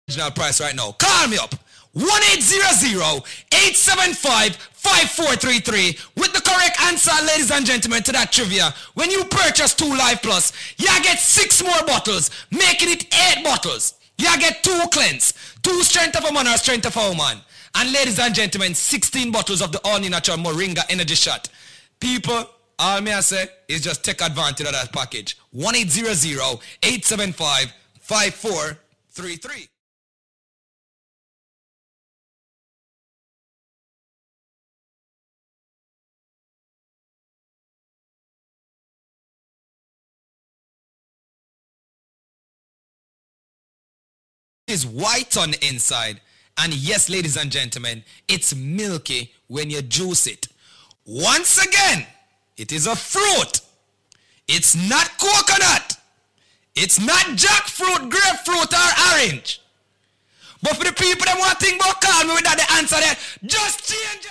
Speaker 24: original price right now. Call me up. 1-800-875-5433 with the correct answer, ladies and gentlemen, to that trivia. When you purchase two Life Plus, you get six more bottles, making it eight bottles. You get two cleanse, two strength of a man or strength of a woman. And ladies and gentlemen, 16 bottles of the all natural Moringa energy shot. People, all me I say is just take advantage of that package. 1-800-875-5433. is white on the inside. And yes, ladies and gentlemen, it's milky when you juice it. Once again, it is a fruit. It's not coconut. It's not jackfruit, grapefruit, or orange. But for the people that want to think about call me without the answer there, just change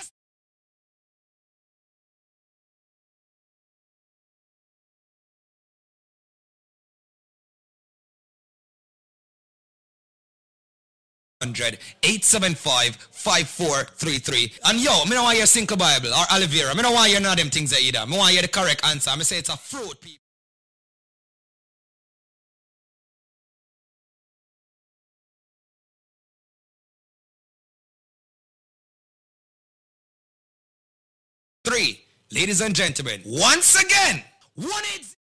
Speaker 24: it. Hundred eight seven five five four three three. And yo, me don't want your Sinkle Bible or aloe vera. Me don't want your none of them things either. Me want you the correct answer. Me say it's a fruit, people. Three, ladies and gentlemen, once again, one eight.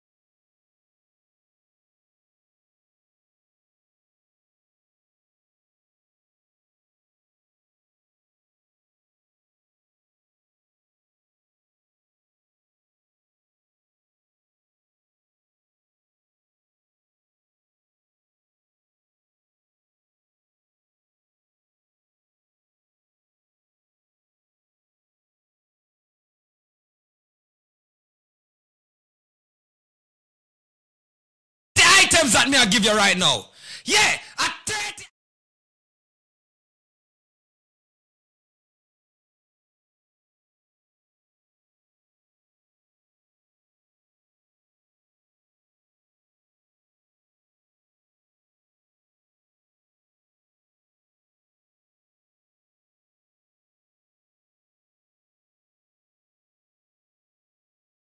Speaker 24: Items that me I give you right now. Yeah, a 30.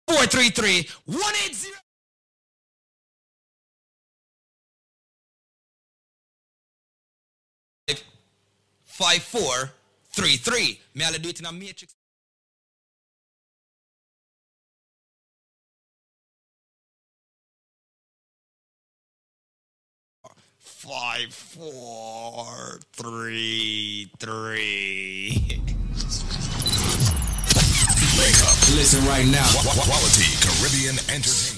Speaker 24: Four three three one eight zero. Five four three three. May I do it in a matrix? Five four three three.
Speaker 2: Listen right now. Quality Caribbean entertainment.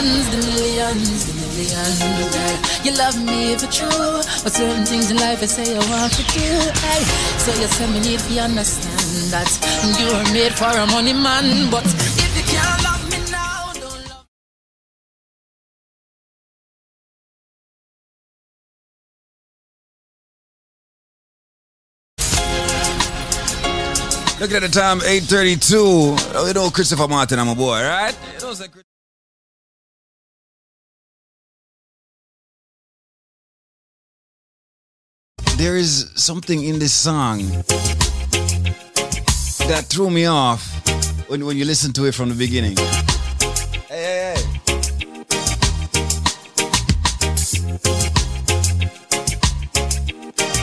Speaker 18: Millions, the millions, the millions. You love me for true, but certain things in life I say I want to do. Hey. So you say me need to understand that you are made for a money man, but if you can't love me now, don't love.
Speaker 11: Look at the time, 8.32. Oh, You know Christopher Martin, I'm a boy, right? There is something in this song that threw me off when, when you listen to it from the beginning. Hey, hey, hey.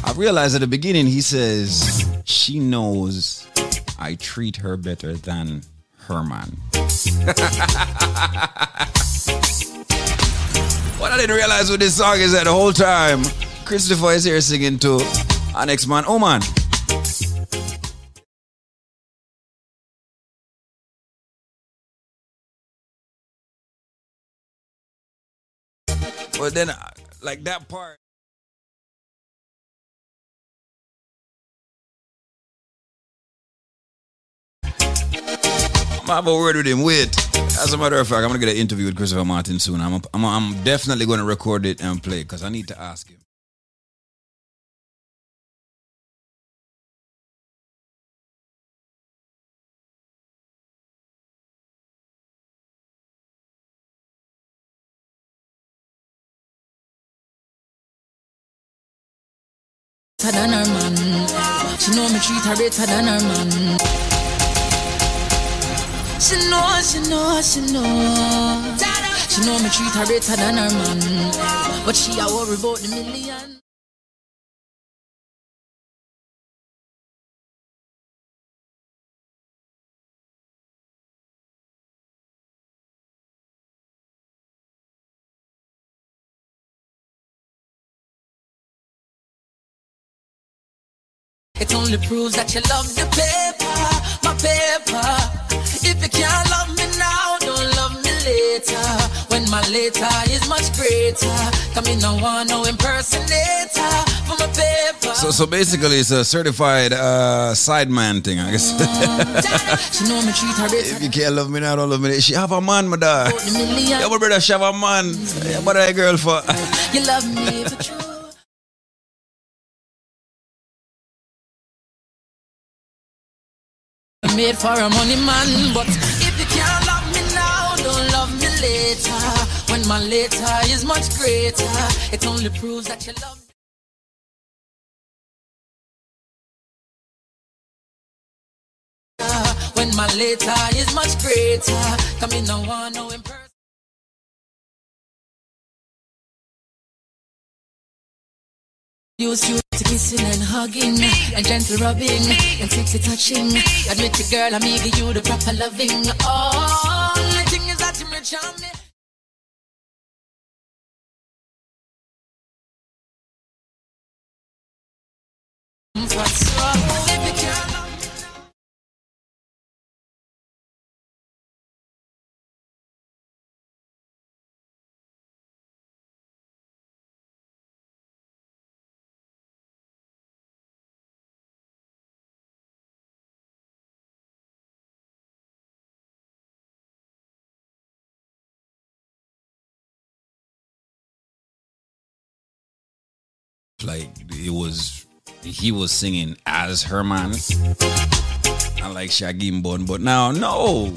Speaker 11: I realized at the beginning he says she knows I treat her better than her man. what I didn't realize with this song is that the whole time Christopher is here singing to an ex man, oh man. But then, uh, like that part. Have a word with him. Wait. As a matter of fact, I'm gonna get an interview with Christopher Martin soon. I'm, I'm, I'm definitely gonna record it and play because I need to ask him.
Speaker 18: Better than her man. She know me treat her better than her man. She know, she know, she know. She know me treat her better than her man. But she a worry about the million. It only proves that you love the paper, my paper. If you can't love me now, don't love me later. When my later is much greater. Come in, no one, no impersonator for my paper.
Speaker 11: So, so basically, it's a certified uh, sideman thing, I guess.
Speaker 18: she know me treat her
Speaker 11: if you can't love me now, don't love me. She have a man, my dog. Yeah, my brother, she have a man. Yeah, what a girl for.
Speaker 18: You love me for true. Made for a money man, but if you can't love me now, don't love me later. When my later is much greater, it only proves that you love me. When my later is much greater, come in, no one, no in Used you to kissing and hugging and gentle rubbing and sexy touching. Admit it, girl, I'm eager you the proper loving. All the thing is that you may charm me. What's wrong
Speaker 11: like it was he was singing as her man I like Shaggy and Bun but now no.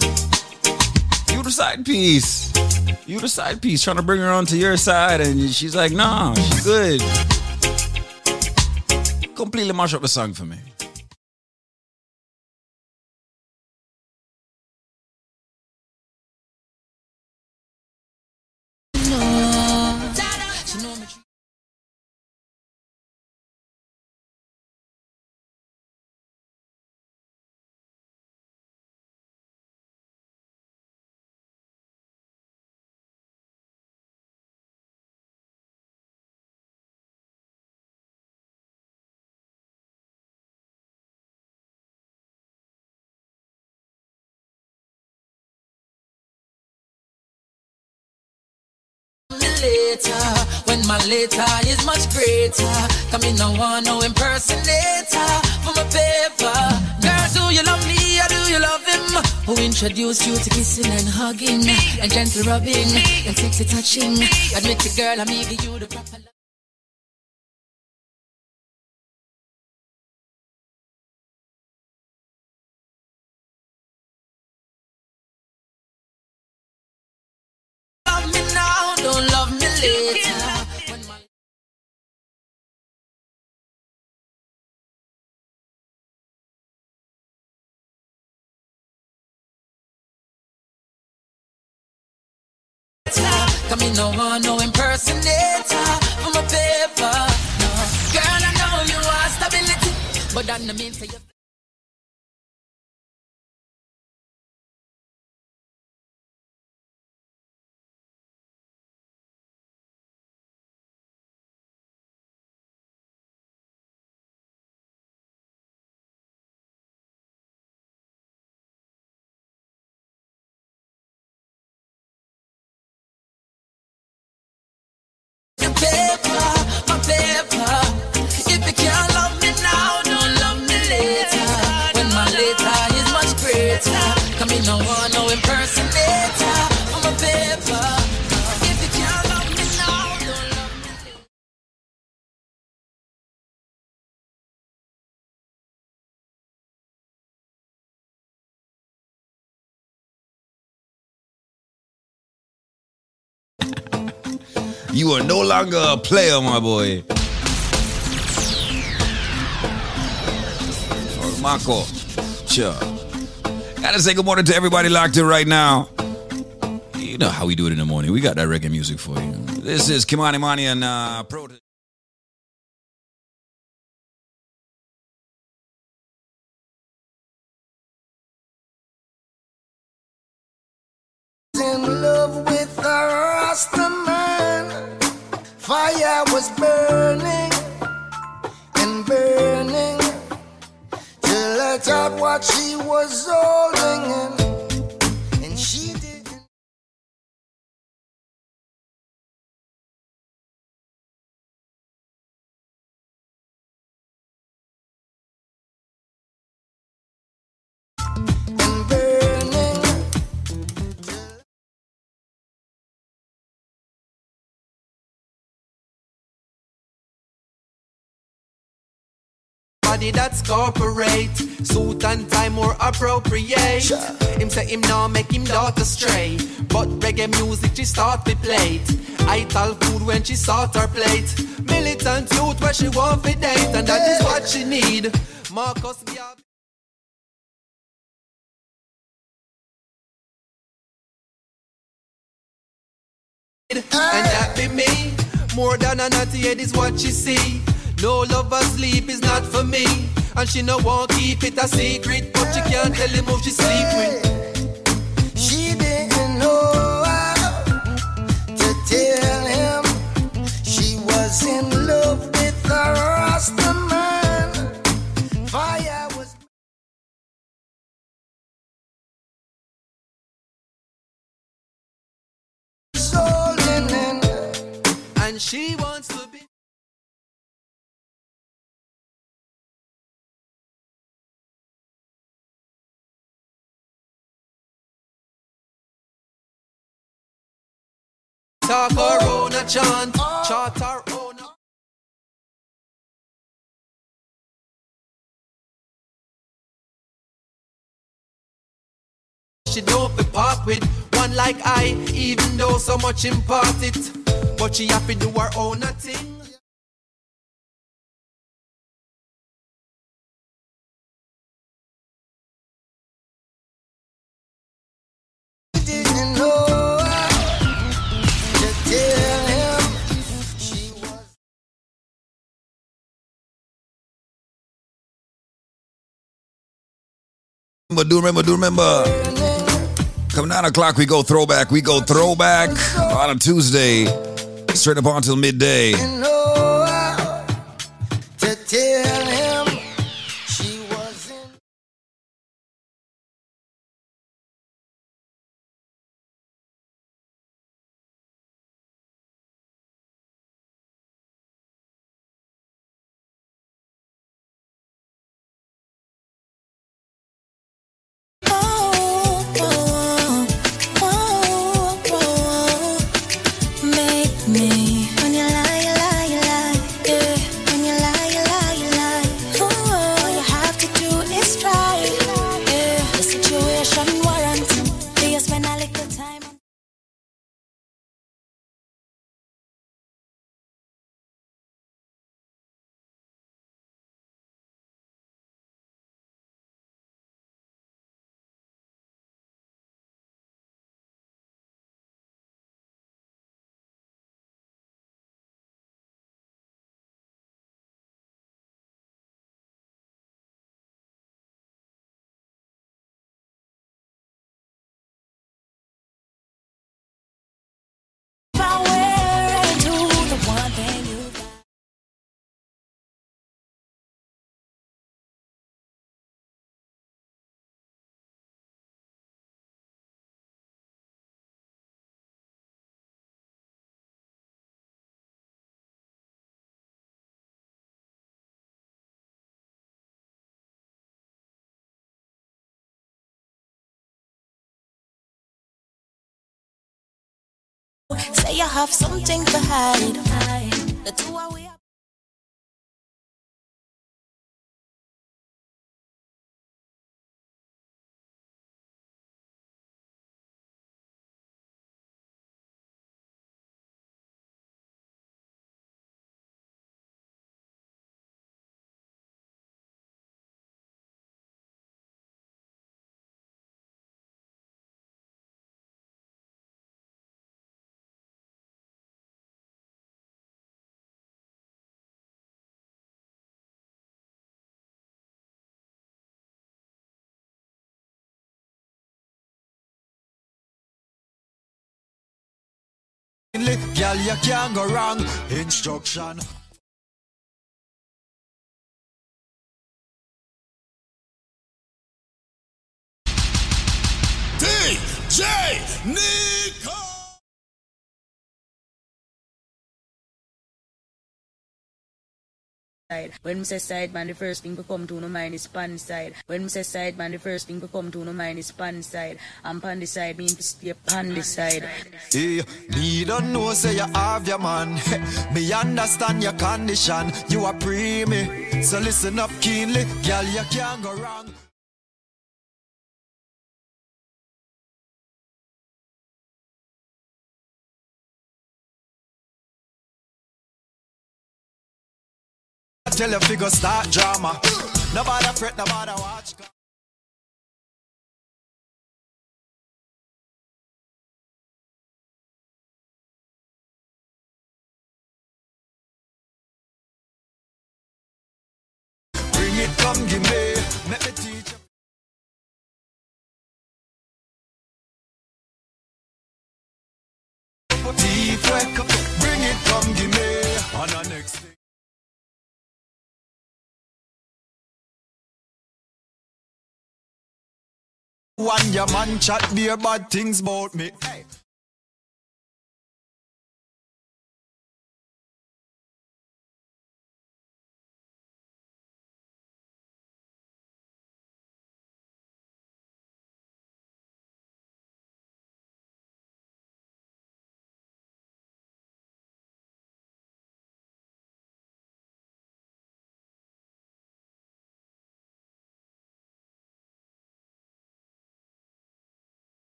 Speaker 11: You the side piece. You the side piece trying to bring her onto your side and she's like nah she's good. Completely mash up the song for me
Speaker 18: later. When my later is much greater. Come in, no one, no impersonator for my paper. Girl, do you love me or do you love him? Who introduced you to kissing and hugging and gentle rubbing and sexy touching? Admit it, girl, I'm giving you the proper stability, but that You
Speaker 11: are no longer a player, my boy. Oh, Marco. Sure. Gotta say good morning to everybody locked in right now. You know how we do it in the morning. We got that reggae music for you. This is Kimani Mani and uh, Pro.
Speaker 28: in love with Rasta she was holding in,
Speaker 6: Body that's corporate, suit and tie more appropriate. Him say him now make him daughter stray, but reggae music she start to play. I tell food when she start her plate. Militant youth where she want to date, and that is what she need. Marcus Garvey. And that be me. More than a naughty head is what she see. No love or sleep is not for me. And she no want keep it a secret, but she can't tell him who she sleep with.
Speaker 28: She didn't know how to tell him she was in love with a Rasta man. Fire was.
Speaker 6: And she wants to Talk her own a chant, ah. chart her own. She don't be part with one like I, even though so much impart it. But she have to do her own a thing.
Speaker 11: Remember, do remember, do remember. Come nine o'clock, we go throwback. We go throwback on a Tuesday, straight up until midday.
Speaker 18: Say you have something to hide. The two
Speaker 32: Girl, you can't go wrong. Instruction.
Speaker 5: DJ Nico.
Speaker 35: Side. When me say side man, the first thing to come to no mind is pan side. When me say side man, the first thing to come to no mind is pan side. And pan the side mean to stay pan the side.
Speaker 32: Hey, me don't know say you have your man. me understand your condition. You are pre me. So listen up keenly. Girl, you can't go wrong. Tell your figure start drama. Nobody fret, nobody watch. One your man chat beer bad things about me. Hey.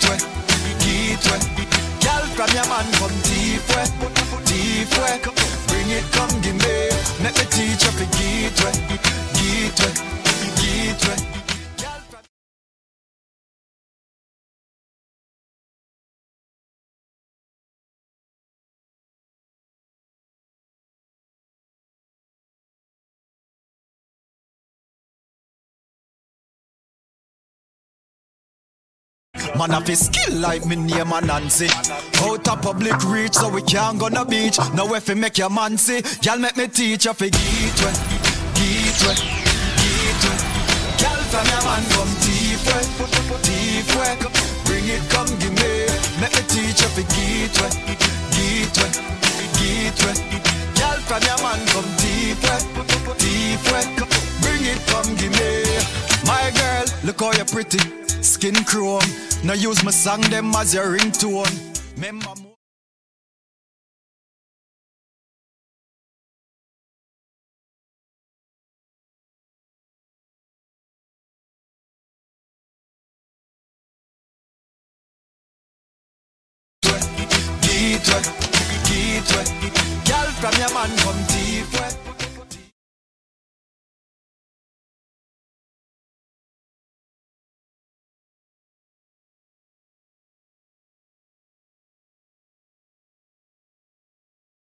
Speaker 32: Deep way, deep way. Girl from your man come deep way, deep way. Bring it, come give me. Let me teach you for deep way, deep way, deep way. Man have a skill like me name Nancy. Out of public reach, so we can't go no beach. Now if you make your man see, y'all make me teach you for get way, get way, get way. Girl from your man come deep way, deep way. Bring it, come give me. Make me teach you for get way, get way, get way. Girl from your man come deep way, deep way. Bring it, come give me. My girl, look how you're pretty, skin chrome. Now use my song them as your ringtone. Remember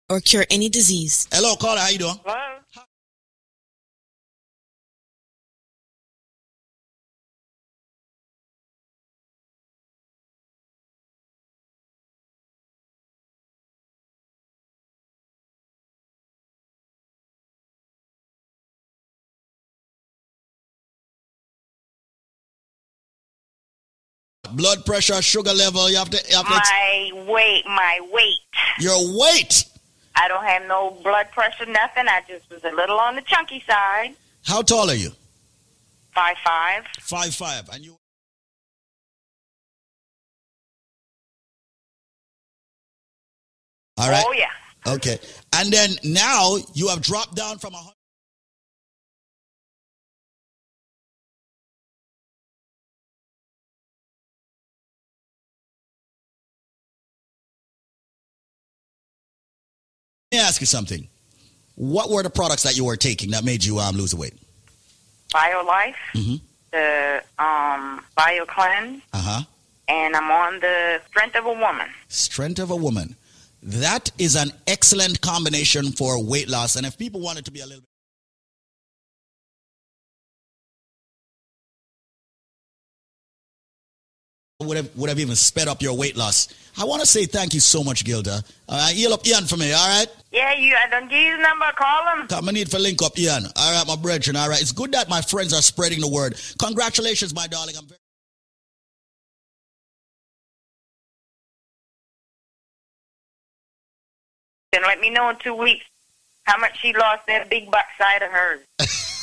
Speaker 9: or cure any disease.
Speaker 12: Hello, caller. How you doing? Hello? Blood pressure, sugar level. You have to. You have to
Speaker 36: my weight, my weight.
Speaker 12: Your weight.
Speaker 36: I don't have no blood pressure, nothing. I just was a little on the chunky side.
Speaker 12: How tall are you?
Speaker 36: Five five.
Speaker 12: Five five. And you. All right.
Speaker 36: Oh yeah.
Speaker 12: Okay. And then now you have dropped down from a. me ask you something. What were the products that you were taking that made you um, lose the weight?
Speaker 36: BioLife,
Speaker 12: Mhm.
Speaker 36: the um BioCleanse,
Speaker 12: Uh huh.
Speaker 36: and I'm on the strength of a woman.
Speaker 12: Strength of a woman. That is an excellent combination for weight loss. And if people wanted to be a little Would have, would have even sped up your weight loss. I want to say thank you so much, Gilda. Uh, heal up Ian for me, all right?
Speaker 36: Yeah, you. I don't give his number. Call him.
Speaker 12: Come, I need for link up Ian. All right, my brethren, all right? It's good that my friends are spreading the word. Congratulations, my darling. I'm very
Speaker 36: Then let me know in two weeks how much she lost that big butt side of hers.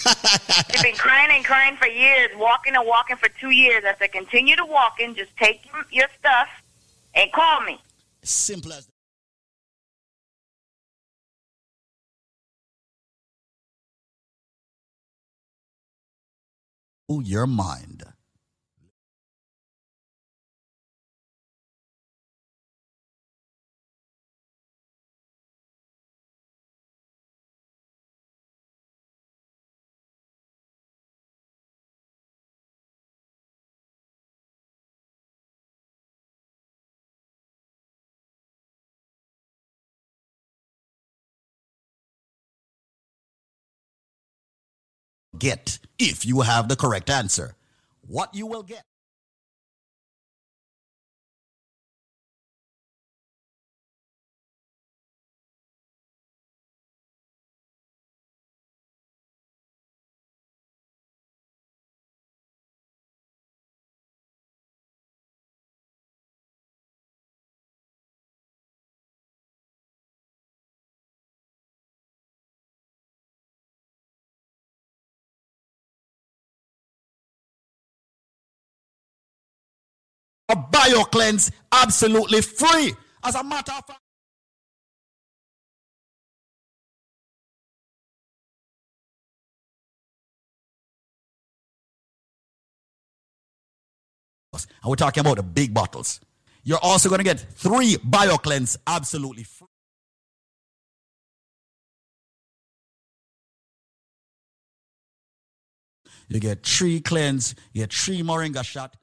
Speaker 36: She's been crying and crying for years, walking and walking for two years. I said, continue to walking. Just take your- your stuff and call me.
Speaker 12: Simple as that.
Speaker 14: your mind. Get if you have the correct answer. What you will get. A BioCleanse absolutely free. As a matter of fact, and we're talking about the big bottles. You're also going to get three BioCleanse absolutely free. You get three cleanse, you get three moringa shot.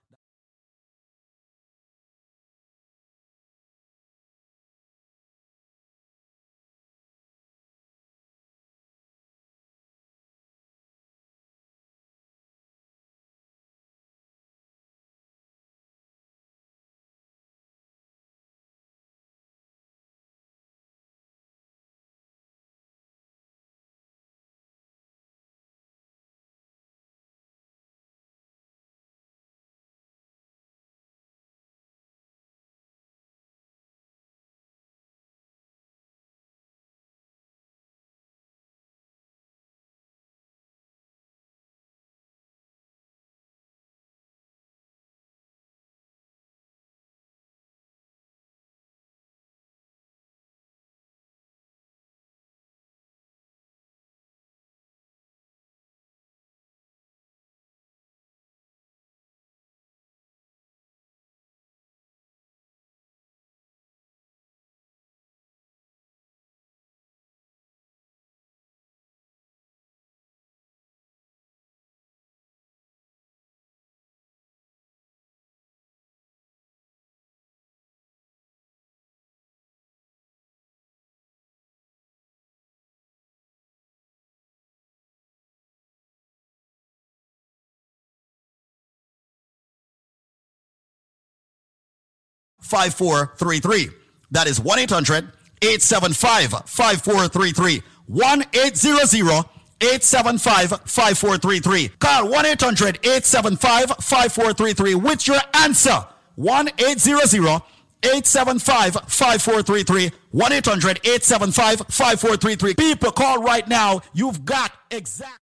Speaker 14: Five four three three. That is 1 800 875 5433. 1 800 875-5433. Call 1-800-875-5433 with your answer. 1-800-875-5433. 1-800-875-5433. People call right now. You've got exact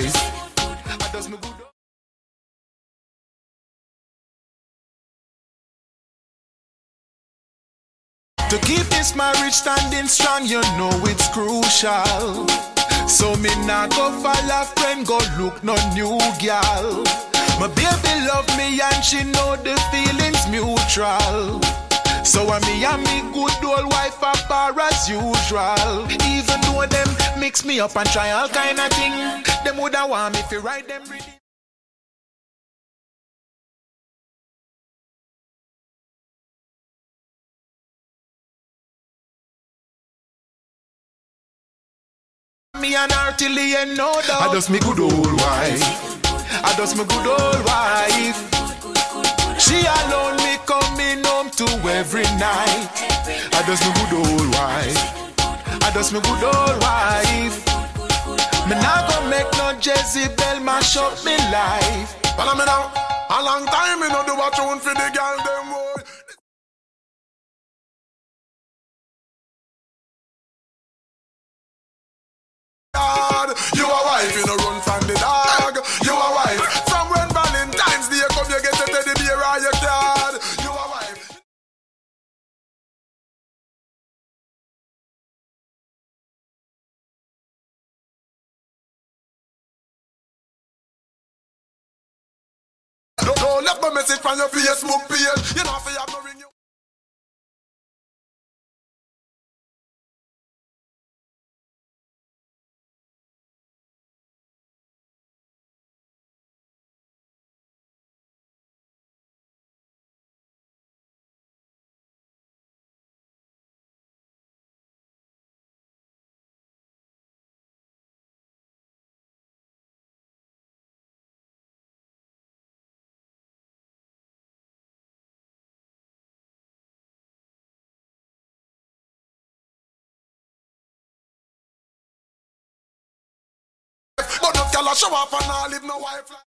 Speaker 5: good To keep this marriage standing strong, you know it's crucial. So me nah go fall a friend, go look no new gal. My baby love me and she know the feelings mutual. So I me and me good old wife a bar as usual. Even though them mix me up and try all kind of thing, them woulda want me fi ride them ready. Me and her till the end, no doubt. I just me good old wife. I just me good old wife. She alone me coming home to every night. I just me good old wife. I just me good old wife. Me not gonna make no Jezebel mash up me life. Follow me now. A long time me no do a tune for the girl them boy. You a wife, you no run from the dog. You a wife. Or. You wife. Don't, don't my message from your Facebook page. You know, for have no ring you. A show up and all live no wife.